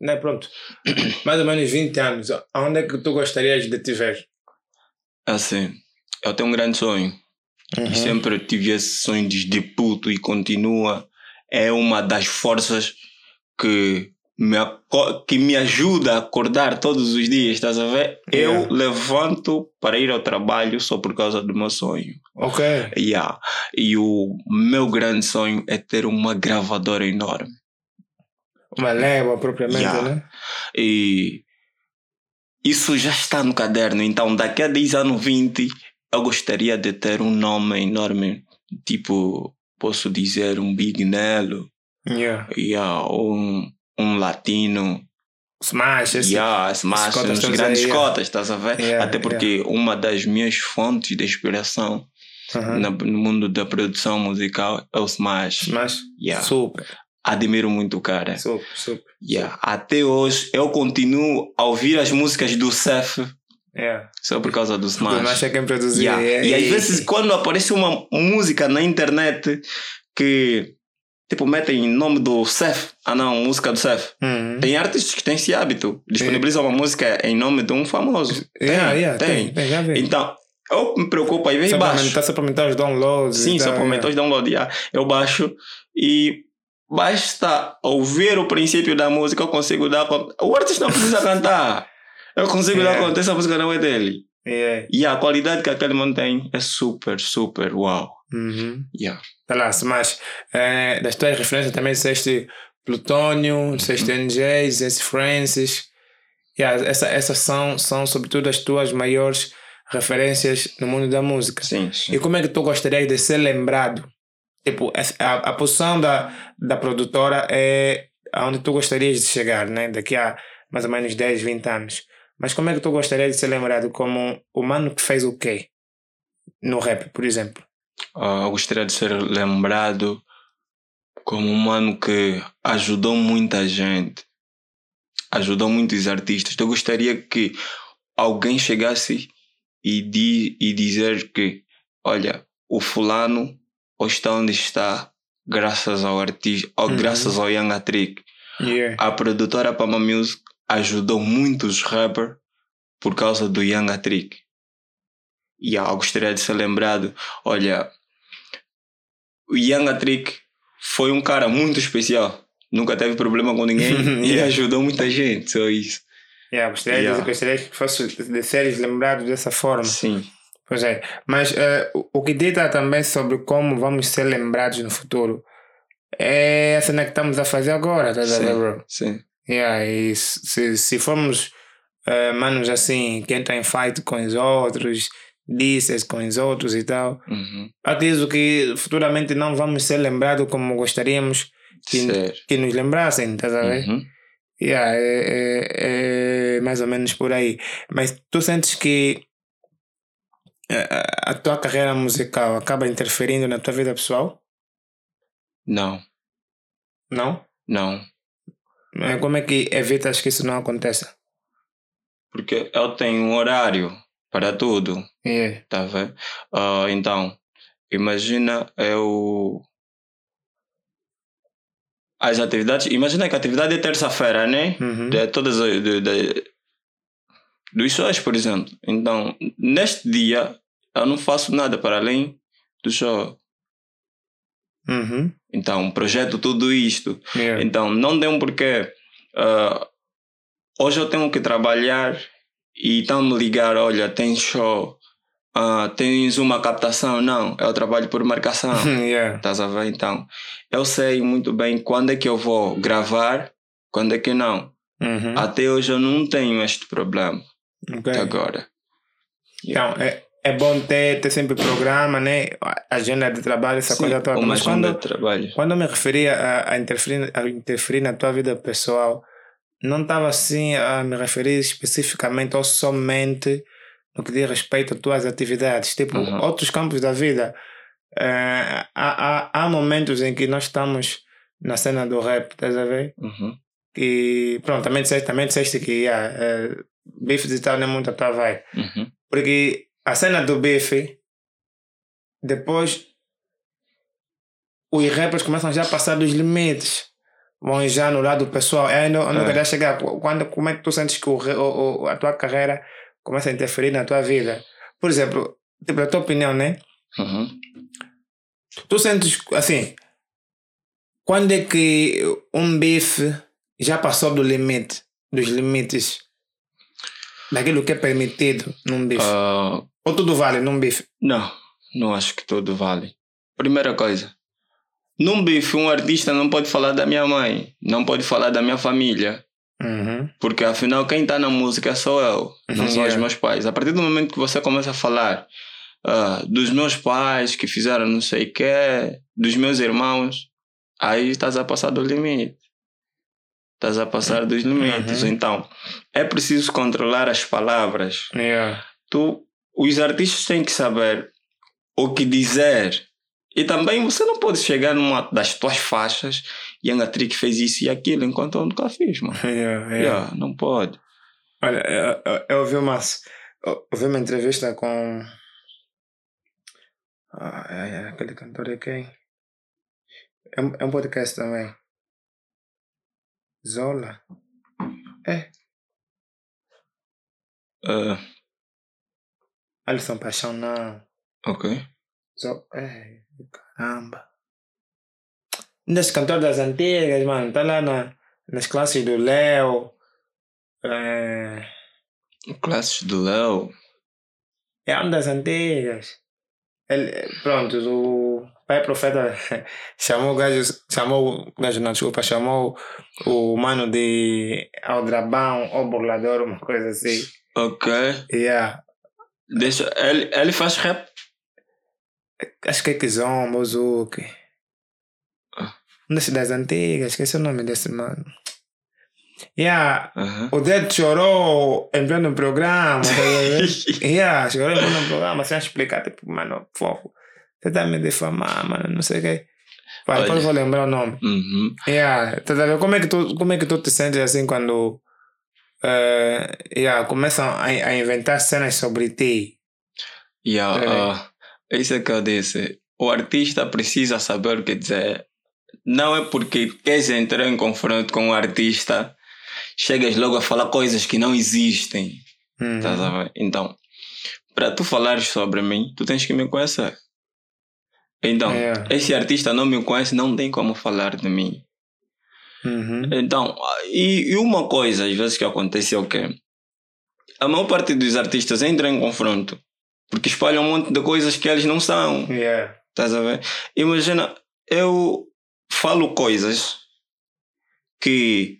né, pronto, mais ou menos 20 anos, onde é que tu gostarias de te ver? assim, eu tenho um grande sonho. Uhum. E sempre tive esse sonho desde puto e continua. É uma das forças que me, que me ajuda a acordar todos os dias, estás a ver? Yeah. Eu levanto para ir ao trabalho só por causa do meu sonho. Ok. Yeah. E o meu grande sonho é ter uma gravadora enorme. Uma légua propriamente, Yeah. né? E isso já está no caderno. Então, daqui a 10 anos, 20, eu gostaria de ter um nome enorme tipo, posso dizer um Big Nelo, Yeah. yeah, um, um latino, Smash, esse. yeah, Smash, cotas todos grandes aí, yeah. cotas, estás a ver? Yeah, Até porque uma das minhas fontes de inspiração Uhum. na- no mundo da produção musical é o Smash. Smash. Yeah. Super, Admiro muito o cara. super, super. Yeah. Até hoje eu continuo a ouvir as músicas do Cef Yeah. só por causa do O Smash. Smash é quem produziu. Yeah. yeah, E às yeah. vezes quando aparece uma música na internet que tipo metem em nome do Cef, ah não, música do Cef. Uhum. Tem artistas que têm esse hábito, disponibilizam uma música em nome de um famoso. Tem, Yeah, yeah, tem. tem, tem. Então, eu me preocupo aí, vem Só baixo. aumentar, só para aumentar os downloads. Sim, só para aumentar os downloads. yeah. Eu baixo e basta ouvir o princípio da música, eu consigo dar conta. O artista não precisa cantar. Eu consigo dar Yeah. conta, essa música não é dele. Yeah. E a qualidade que aquele mantém é super, super uau. Uhum. Yeah. Tá lá, Smash. É, das tuas referências também disseste Plutônio, disseste NJ, disseste Francis. Yeah, essa, essas são, são, sobretudo, as tuas maiores referências no mundo da música. Sim, E sim. como é que tu gostarias de ser lembrado? Tipo, a, a posição da, da produtora é aonde tu gostarias de chegar, né? Daqui a mais ou menos 10, 20 anos. Mas como é que tu gostarias de ser lembrado como o mano que fez o quê? No rap, por exemplo. Eu gostaria de ser lembrado como um mano que ajudou muita gente, ajudou muitos artistas. Eu gostaria que alguém chegasse e, di, e dizer que, olha, o fulano hoje está onde está graças ao artista, ou Uhum. graças ao Young Trick. Yeah. A produtora Pama Music ajudou muitos rappers por causa do Young Trick. E eu gostaria de ser lembrado, olha, o Young Trick foi um cara muito especial. Nunca teve problema com ninguém e ajudou muita gente, só isso. Yeah, gostaria, Yeah. De, gostaria que fosse de seres lembrados dessa forma. Sim. Pois é. Mas eh, o- que dita também sobre como vamos ser lembrados no futuro é a cena que estamos a fazer agora, tá Sim. bro? Sim. Yeah, e se, se formos eh, manos assim, que entram em fight com os outros, disses com os outros e tal, Uhum. acredito que futuramente não vamos ser lembrados como gostaríamos que, que nos lembrassem, estás a ver? Uhum. Yeah, é, é, é mais ou menos por aí. Mas tu sentes que eh, a tua carreira musical acaba interferindo na tua vida pessoal? Não, Não? não. Eh, Como é que evitas que isso não aconteça? Porque eu tenho um horário para tudo. Yeah. Tá vendo? Ah, então, imagina eu. As atividades. Imagina que a atividade é terça-feira, né? Uhum. De todas as. De, de, dos shows, por exemplo. Então, neste dia, eu não faço nada para além do show. Uhum. Então, projeto tudo isto. Yeah. Então, não tem um porquê. ah, hoje eu tenho que trabalhar e estão me ligar: olha, tem show, ah, tens uma captação. Não, eu trabalho por marcação. yeah. Estás a ver? Então, eu sei muito bem quando é que eu vou gravar, quando é que não. Uhum. Até hoje eu não tenho este problema. Ok. Agora. Então, é, é bom ter, ter sempre programa, né? Agenda de trabalho, essa Sim, coisa toda. Mas agenda quando, de trabalho. Quando eu me referia a, a, interferir, a interferir na tua vida pessoal, não estava assim a me referir especificamente ou somente no que diz respeito às tuas atividades. Tipo, Uhum. outros campos da vida. Eh, há, há, há momentos em que nós estamos na cena do rap, estás a ver? Uhum. E pronto, também disseste, também disseste que yeah, eh, bife e tal não é muito a tua vibe. Uhum. Porque a cena do bife, depois os rappers começam já a passar dos limites. Vão já no lado pessoal. Não, eu não É. chegar. Quando, como é que tu sentes que o, o, a tua carreira começa a interferir na tua vida? Por exemplo, tipo, a tua opinião, né? Uhum. Tu sentes, assim, quando é que um bife já passou do limite, dos limites daquilo que é permitido num bife? Ah, Ou tudo vale num bife? Não, não acho que tudo vale. Primeira coisa, num bife um artista não pode falar da minha mãe, não pode falar da minha família, Uhum. porque afinal quem está na música sou eu, não são os meus pais. A partir do momento que você começa a falar ah, dos meus pais que fizeram não sei o quê, dos meus irmãos, aí estás a passar do limite. Estás a passar dos limites. Uhum. Então, é preciso controlar as palavras. Yeah. Tu, os artistas têm que saber o que dizer. E também você não pode chegar numa das tuas faixas e a Trick fez isso e aquilo enquanto eu nunca fiz, mano. Yeah, yeah. Yeah, não pode. Olha, eu, eu, eu ouvi uma, eu ouvi uma entrevista com. Ah, é, é, aquele cantor é quem? É, um- é um podcast também. Zola. É. Ah, Alisson Paixão, não. ok. Zo é, caramba. Um desses cantores das antigas, mano. Tá lá na, nas classes do Léo. É, Classes do Léo. É uma das antigas. Ele, pronto, o pai profeta chamou o gajo, chamou o gajo, não, desculpa, chamou o mano de Aldrabão ou Burlador, uma coisa assim. Ok. Yeah. Deixa, ele, ele faz rap. Acho que é Kizomba, o Zuki. Ah. Um desses das antigas, esqueci o nome desse mano. Yeah. Aham. O Dedo chorou em pleno programa. tá? Yeah, chegou no programa sem explicar, tipo, mano, fofo. Você tá me difamando, mano, não sei o quê. Pá, Olha. depois vou lembrar o nome. Uhum. Yeah, tá ver? Como é que tu, como é que tu te sentes assim quando eh, yeah, começam a, a inventar cenas sobre ti? Yeah, É. isso é que eu disse. O artista precisa saber o que dizer. Não é porque queres entrar em confronto com o artista, chegas logo a falar coisas que não existem. Uhum. A ver? Então, para tu falares sobre mim, tu tens que me conhecer. Então, Yeah. esse artista não me conhece, não tem como falar de mim. Uhum. Então, e, e uma coisa às vezes que acontece é o quê? A maior parte dos artistas entra em confronto porque espalham um monte de coisas que eles não são. Yeah. Estás a ver? Imagina, eu falo coisas que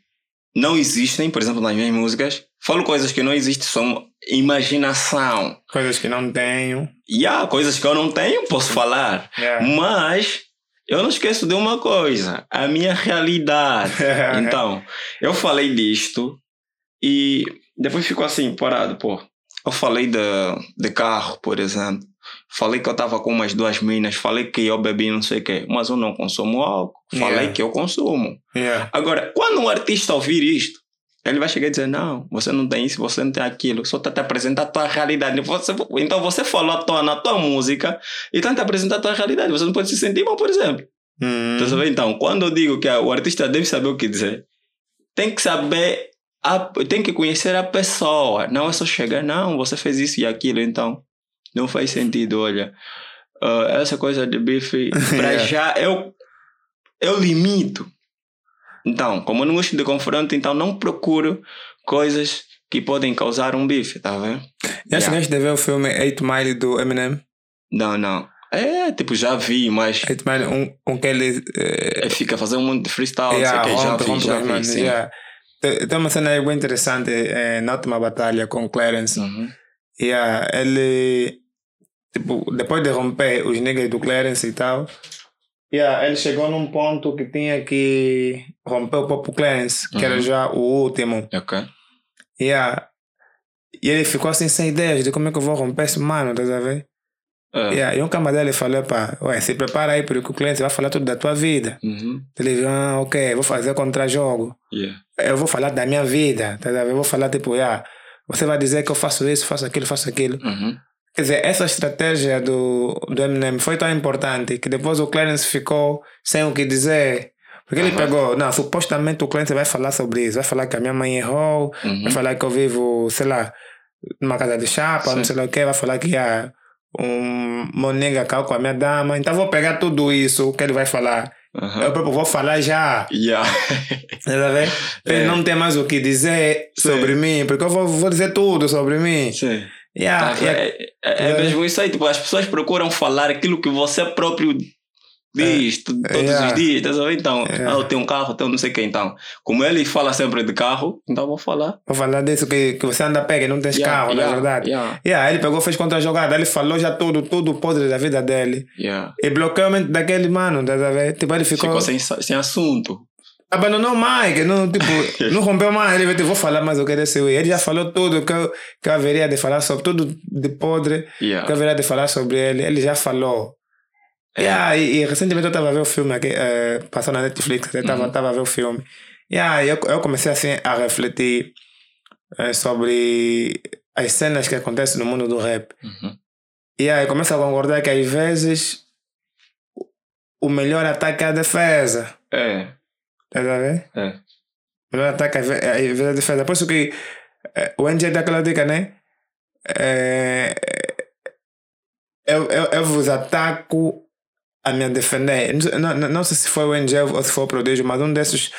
não existem, por exemplo, nas minhas músicas. Falo coisas que não existem, são imaginação. Coisas que não tenho. E há coisas que eu não tenho, posso falar. Yeah. Mas eu não esqueço de uma coisa: a minha realidade. Então, eu falei disto e depois ficou assim, parado, pô. Eu falei de, de carro, por exemplo. Falei que eu tava com umas duas minas. Falei que eu bebi não sei o quê. Mas eu não consumo álcool. Falei Yeah. que eu consumo. Yeah. Agora, quando um artista ouvir isto, ele vai chegar e dizer: Não, você não tem isso, você não tem aquilo. Só está te apresentando a tua realidade. Você, então você falou à toa na tua música e está te apresentando a tua realidade. Você não pode se sentir mal, por exemplo. Uhum. Tá? Então, quando eu digo que o artista deve saber o que dizer, tem que saber, a, tem que conhecer a pessoa. Não é só chegar, não, você fez isso e aquilo, então não faz sentido. Olha, ah, essa coisa de bife, para Yeah. já eu, eu limito. Então, como eu não gosto de confronto, então não procuro coisas que podem causar um bife, tá vendo? Já Yeah. chegaste a ver o filme 8 Mile do Eminem? Não, não. É, tipo, já vi, mas 8 Mile, um, um que ele. é, fica fazendo um monte de freestyle, yeah, sei que, já vi, já vi, sim. yeah. Tem uma cena aí bem interessante eh, na última batalha com Clarence. Uhum. Yeah, ele. Tipo, depois de romper os niggas do Clarence e tal. Yeah, ele chegou num ponto que tinha que romper o próprio Clarence, que era Uhum. já o último. Ok. Yeah. E ele ficou assim sem ideias de como é que eu vou romper esse mano, tá a ver? É. Yeah. E um camarada ele falou, pá, ué, se prepara aí porque o cliente vai falar tudo da tua vida. Uhum. Ele disse, ah, ok, vou fazer contra-jogo. Yeah. Eu vou falar da minha vida, tá a? Eu vou falar tipo, yeah, você vai dizer que eu faço isso, faço aquilo, faço aquilo. Uhum. Quer dizer, essa estratégia do, do Eminem foi tão importante que depois o Clarence ficou sem o que dizer. Porque ele pegou, não, supostamente o Clarence vai falar sobre isso, vai falar que a minha mãe errou, Uhum. vai falar que eu vivo, sei lá, numa casa de chapa, não Sim. sei lá o que, vai falar que ah, um meu nega caiu com a minha dama. Então vou pegar tudo isso que ele vai falar. Uhum. Eu próprio vou falar já. Yeah. Tá? Ele É. não tem mais o que dizer Sim. sobre mim, porque eu vou, vou dizer tudo sobre mim. Sim. Yeah, Tá, é, é, é mesmo isso aí. Tipo, as pessoas procuram falar aquilo que você próprio Diz, tu- todos Yeah. os dias, estás a ver? Então, Yeah. ah, eu tenho um carro, tenho não sei o que. Então, como ele fala sempre de carro, então vou falar. Vou falar disso que, que você anda a pé, que não tens Yeah, carro, na yeah, verdade. Yeah, ele pegou, fez contra a jogada, ele falou já tudo, tudo podre da vida dele. E bloqueou a mente daquele mano, tá a ver? Tipo, ele ficou. Ficou sem, sem assunto. Abandonou mais, que não, tipo, não rompeu mais. Ele tipo, vou falar mais o que desse Ele já falou tudo que eu, que eu haveria de falar sobre, tudo de podre que eu haveria de falar sobre ele. Ele já falou. É. Yeah, e, e recentemente eu estava a ver o filme aqui, eh, passou na Netflix, estava Uhum. a ver o filme. Yeah, e eu, eu comecei assim a refletir eh, sobre as cenas que acontecem no mundo do rap. Uhum. E aí começo a concordar que às vezes o- melhor ataque é a defesa. É, Tá a ver? é. O melhor ataque às ve- às vezes é a defesa. Por isso que o NJ dá aquela dica, né? Eh, eu, eu, eu vos ataco a me defender. Não, sei- não, não- sei se foi o NJ ou se foi o Prodígio, mas um desses,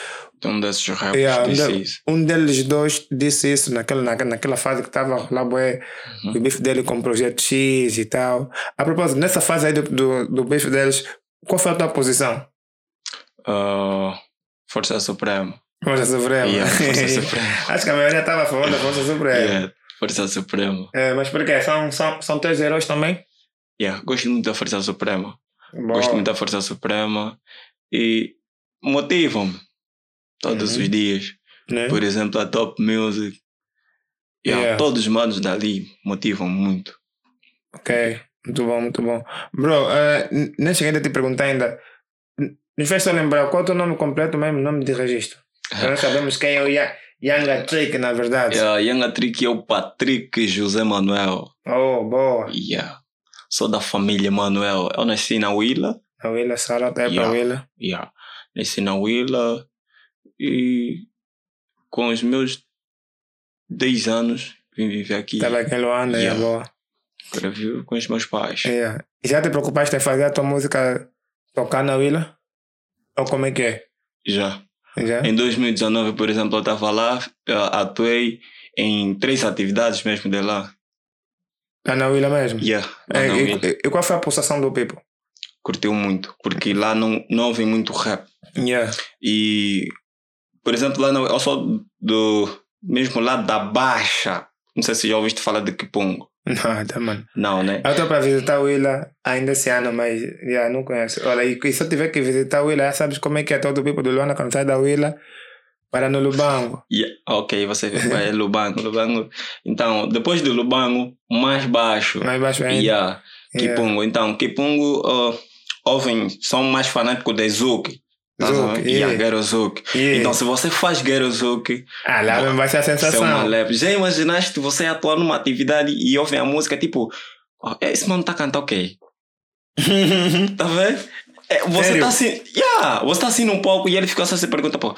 Um desses rappers Yeah, um disse de- isso. um deles dois disse isso naquela, naquela, naquela fase que estava lá, bué, Uhum. o bife dele com o Projeto X e tal. A propósito, nessa fase aí do, do, do bife deles, qual foi a tua posição? Ah, Força Suprema. Força Suprema. Yeah, Força Suprema. Acho que a maioria estava a favor da Força Suprema. Yeah, Força Suprema. É, mas por quê? São, são, são teus heróis também? Yeah, gosto muito da Força Suprema. Boa. Gosto muito da Força Suprema e motivam-me todos Uhum. os dias. Né? Por exemplo, a Top Music. Yeah, Yeah. Todos os manos dali motivam muito. Ok, muito bom, muito bom. Bro, n- nem cheguei a te perguntar ainda. Nos fez só lembrar qual é o teu nome completo mesmo, nome de registro. Nós sabemos quem é o Ya- Yanga Trick, na verdade. Yeah, Young Trick é o Patrick José Manuel. Oh, boa. Yeah. Sou da família Manuel. Eu nasci na Willa. A Willa, Sara, até para Yeah. Willa. Yeah. Nasci na Willa e com os meus 10 anos vim viver aqui. Estava aqui em Luanda, Yeah. é boa. Agora vivo com os meus pais. Yeah. E já te preocupaste em fazer a tua música tocar na Willa? Ou como é que é? Já. Já? Em 2019, por exemplo, eu estava lá, atuei em três atividades mesmo de lá. Lá na Willa mesmo? Yeah, lá É, na e, Willa. e- e qual foi a pulsação do people? Curtiu muito, porque lá não, não ouve muito rap. Yeah. E, por exemplo, lá no, eu sou do mesmo lado da Baixa. Não sei se já ouviste falar de Kipungo. Nada, mano. Não, né? Eu estou para visitar o Willa ainda esse ano, mas já não conheço. Olha, e, e se eu tiver que visitar o Willa, já sabes como é que é todo o people do Luana quando sai da Willa para no Lubango. Yeah, ok, você vai Lubango, Lubango. Então, depois do Lubango, mais baixo. Mais baixo ainda. Yeah, Yeah. Kipungo. Então, Kipungo uh, ouvem, são mais fanáticos de Zouk. Tá Zouk, sabendo? yeah. Yeah, Zouk. Yeah. Então, se você faz Gero Zouk, Ah, lá mesmo vai ser a é sensação. Já imaginaste você atuar numa atividade e ouvem a música tipo, oh, esse mano tá cantando o quê? Tá vendo? É, você Sério? tá assim, yeah, você tá assim num palco e ele fica só se pergunta, pô,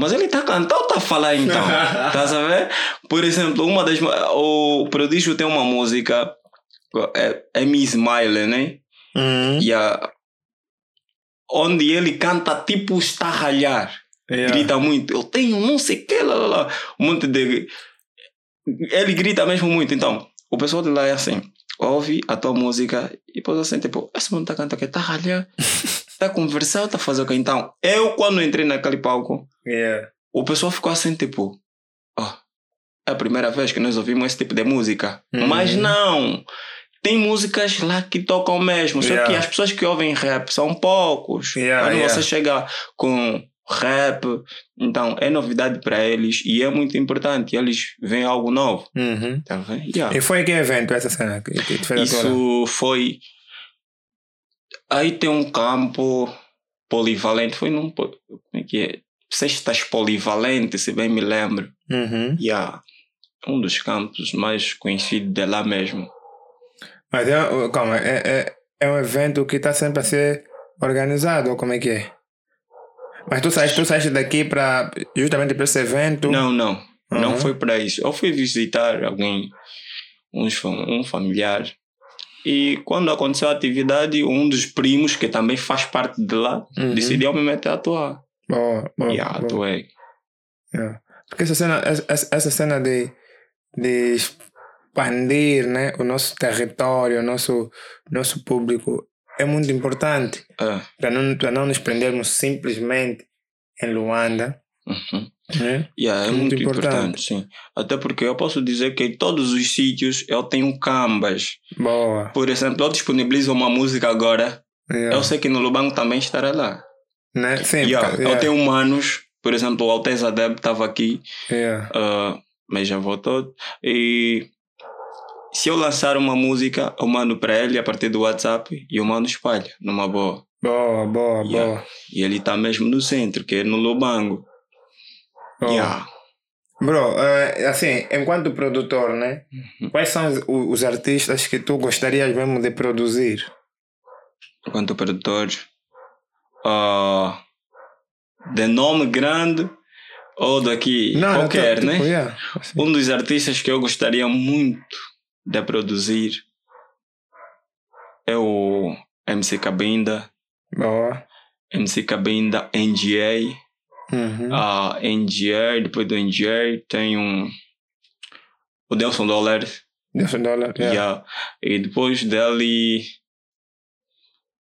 mas ele tá cantando ou tá a falar então? tá sabendo? Por exemplo, uma das. O Prodígio tem uma música, é, é Me Smile, né? Uhum. E a, onde ele canta tipo está a ralhar Yeah. grita muito, eu tenho não sei o que, lá, lá, lá. Um monte de. Ele grita mesmo muito. Então, o pessoal de lá é assim: ouve a tua música e depois assim, tipo, esse mundo tá cantando que tá ralhando, tá conversando, tá fazendo o que. Então, eu, quando entrei naquele palco, Yeah. o pessoal ficou assim, tipo, ó, é a primeira vez que nós ouvimos esse tipo de música. Uhum. Mas não! Tem músicas lá que tocam mesmo, só que Yeah. as pessoas que ouvem rap são poucos. Yeah, Quando você chega com rap, então é novidade para eles e é muito importante. Eles veem algo novo. Uhum. Yeah. E foi que evento essa cena que, que a? Isso foi. Aí tem um campo polivalente. Foi num. Como é que é? Cestas polivalente, se bem me lembro. Uhum. Yeah. Um dos campos mais conhecidos de lá mesmo. Mas é, calma, é, é, é um evento que está sempre a ser organizado, ou como é que é? Mas tu saíste, tu saíste daqui para justamente para esse evento? Não, não. Não Uhum. foi para isso. Eu fui visitar alguém, fam- um familiar. E quando aconteceu a atividade, um dos primos, que também faz parte de lá, Uhum. decidiu me meter a atuar. Boa, boa, E atuei. Yeah. Porque essa cena, essa, essa cena de, de expandir né, o nosso território, o nosso, nosso público, é muito importante É. para não, para não nos prendermos simplesmente em Luanda. Uhum. Né? Yeah, é Muito muito, importante. importante. sim. Até porque eu posso dizer que em todos os sítios eu tenho cambas. Boa. Por exemplo, eu disponibilizo uma música agora. Yeah. Eu sei que no Lubango também estará lá. Né? Sim, Yeah, porque- Eu yeah, tenho manos, por exemplo, o Alteza Deb estava aqui, yeah. ah, mas já voltou. E se eu lançar uma música, eu mando para ele a partir do WhatsApp e eu mando espalha, numa boa. Boa, boa, Yeah. boa. E ele está mesmo no centro, que é no Lubango. Boa. Yeah. Bro, eh, assim, enquanto produtor, né? Quais são os, os artistas que tu gostarias mesmo de produzir? Quanto produtor, ah, de nome grande ou daqui qualquer, tipo, né? yeah, assim. Um dos artistas que eu gostaria muito de produzir é o MC Cabinda, Boa. MC Cabinda NGA, Uhum. a NGA, depois do NGA tem um o Delson Dollar, Deixa eu dar lá. Yeah. yeah. e depois dele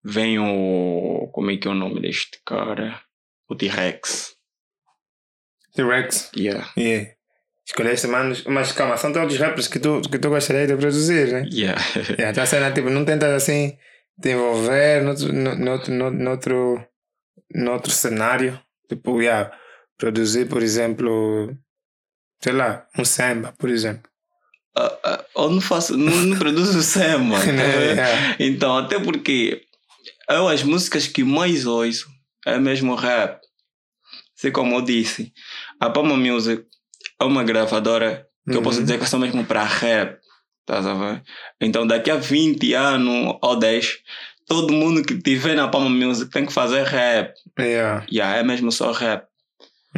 vem o como é que é o nome deste cara? O T-Rex. T-Rex. Yeah. Yeah. Escolheste, manos. Mas calma, são todos rappers que tu, que tu gostarias de produzir, né? Yeah. Yeah, tá sendo, tipo, não tentas assim te envolver noutro, no- noutro, no- noutro, noutro cenário. Tipo, yeah, produzir, por exemplo, sei lá, um samba, por exemplo. Ah, eu não faço, não, não produzo samba. tá vendo? Yeah. Então, até porque eu as músicas que mais ouço é mesmo rap. Assim como eu disse, a Palma Music é uma gravadora que eu posso Uhum. dizer que é só mesmo para rap. Tá ver? Então, daqui a 20 anos ou 10, todo mundo que tiver na Palma Music tem que fazer rap. Yeah, Yeah, é mesmo só rap.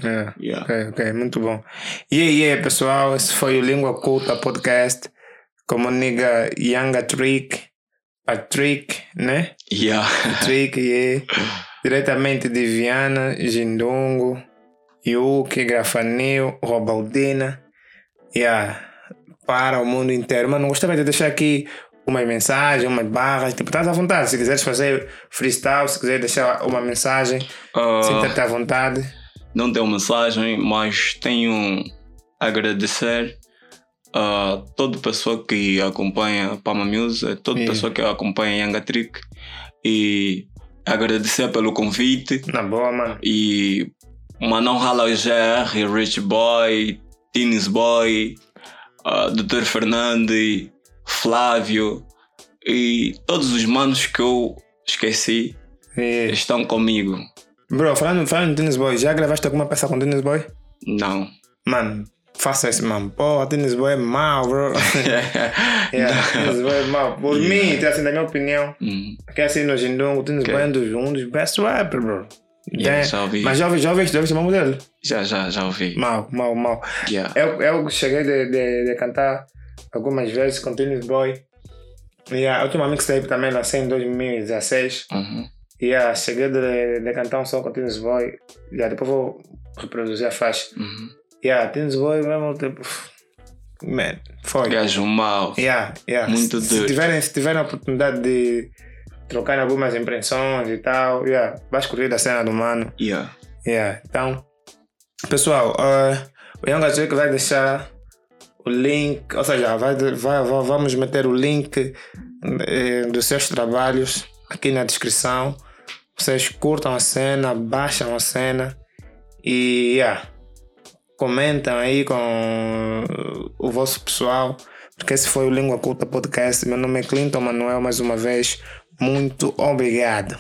yeah. Yeah. Ok, ok, muito bom. E aí, yeah, pessoal, esse foi o Língua Culta Podcast. Como niga Yanga Trick, Patrick, né? Yeah. Patrick, yeah. Diretamente de Viana, Gindongo, Yuki, Grafanil, Robaldina. Yeah. Para o mundo inteiro. Mano, gostava de deixar aqui umas mensagens, umas barras. Tipo, estás à vontade. Se quiseres fazer freestyle, se quiser deixar uma mensagem, Ah, sinta-te à vontade. não tenho mensagem, mas tenho a agradecer a toda pessoa que acompanha Palma Music, toda Sim. pessoa que acompanha Yanga Trick e agradecer pelo convite Na boa, mano. e Manon Halauger, Rich Boy, Tines Boy, uh, Dr. Fernandes, Flávio e todos os manos que eu esqueci Yeah. estão comigo. Bro, falando, falando de Tennis Boy, já gravaste alguma peça com Tennis Boy? Não. Mano, faça isso, mano. Pô, Tennis Boy é mau, bro. yeah, Tennis Boy é mau. Por mim, então, assim, na minha opinião, Hum, que assim no Jindong, o Tennis. Boy é um dos, um dos best rappers, bro. yeah, já ouvi. Mas já ouvi, já ouvi, já ouvi o nome dele? Já, já, já ouvi. Mau, mau, mau. Yeah. Eu, eu cheguei de, de, de cantar algumas vezes com Tennis Boy. Yeah, a última mixtape também lancei em 2016. Uhum. Yeah, cheguei de, de cantar um som com Tennis Boy. Yeah, depois vou reproduzir a faixa. Uhum. Yeah, Tennis Boy mesmo, tipo... Man, foi. Gajo mau. Yeah, yeah. Muito se, se tiverem, se tiverem a oportunidade de trocar algumas impressões e tal, yeah, vais curtir da cena do mano. Yeah. Yeah, então, pessoal, uh, o Young Trick vai deixar o link, ou seja, vai, vai, vai- vamos meter o link eh, dos seus trabalhos aqui na descrição. Vocês curtam a cena, baixam a cena e yeah, comentam aí com o vosso pessoal, porque esse foi o Língua Culta Podcast. Meu nome é Clinton Manuel, mais uma vez, muito obrigado.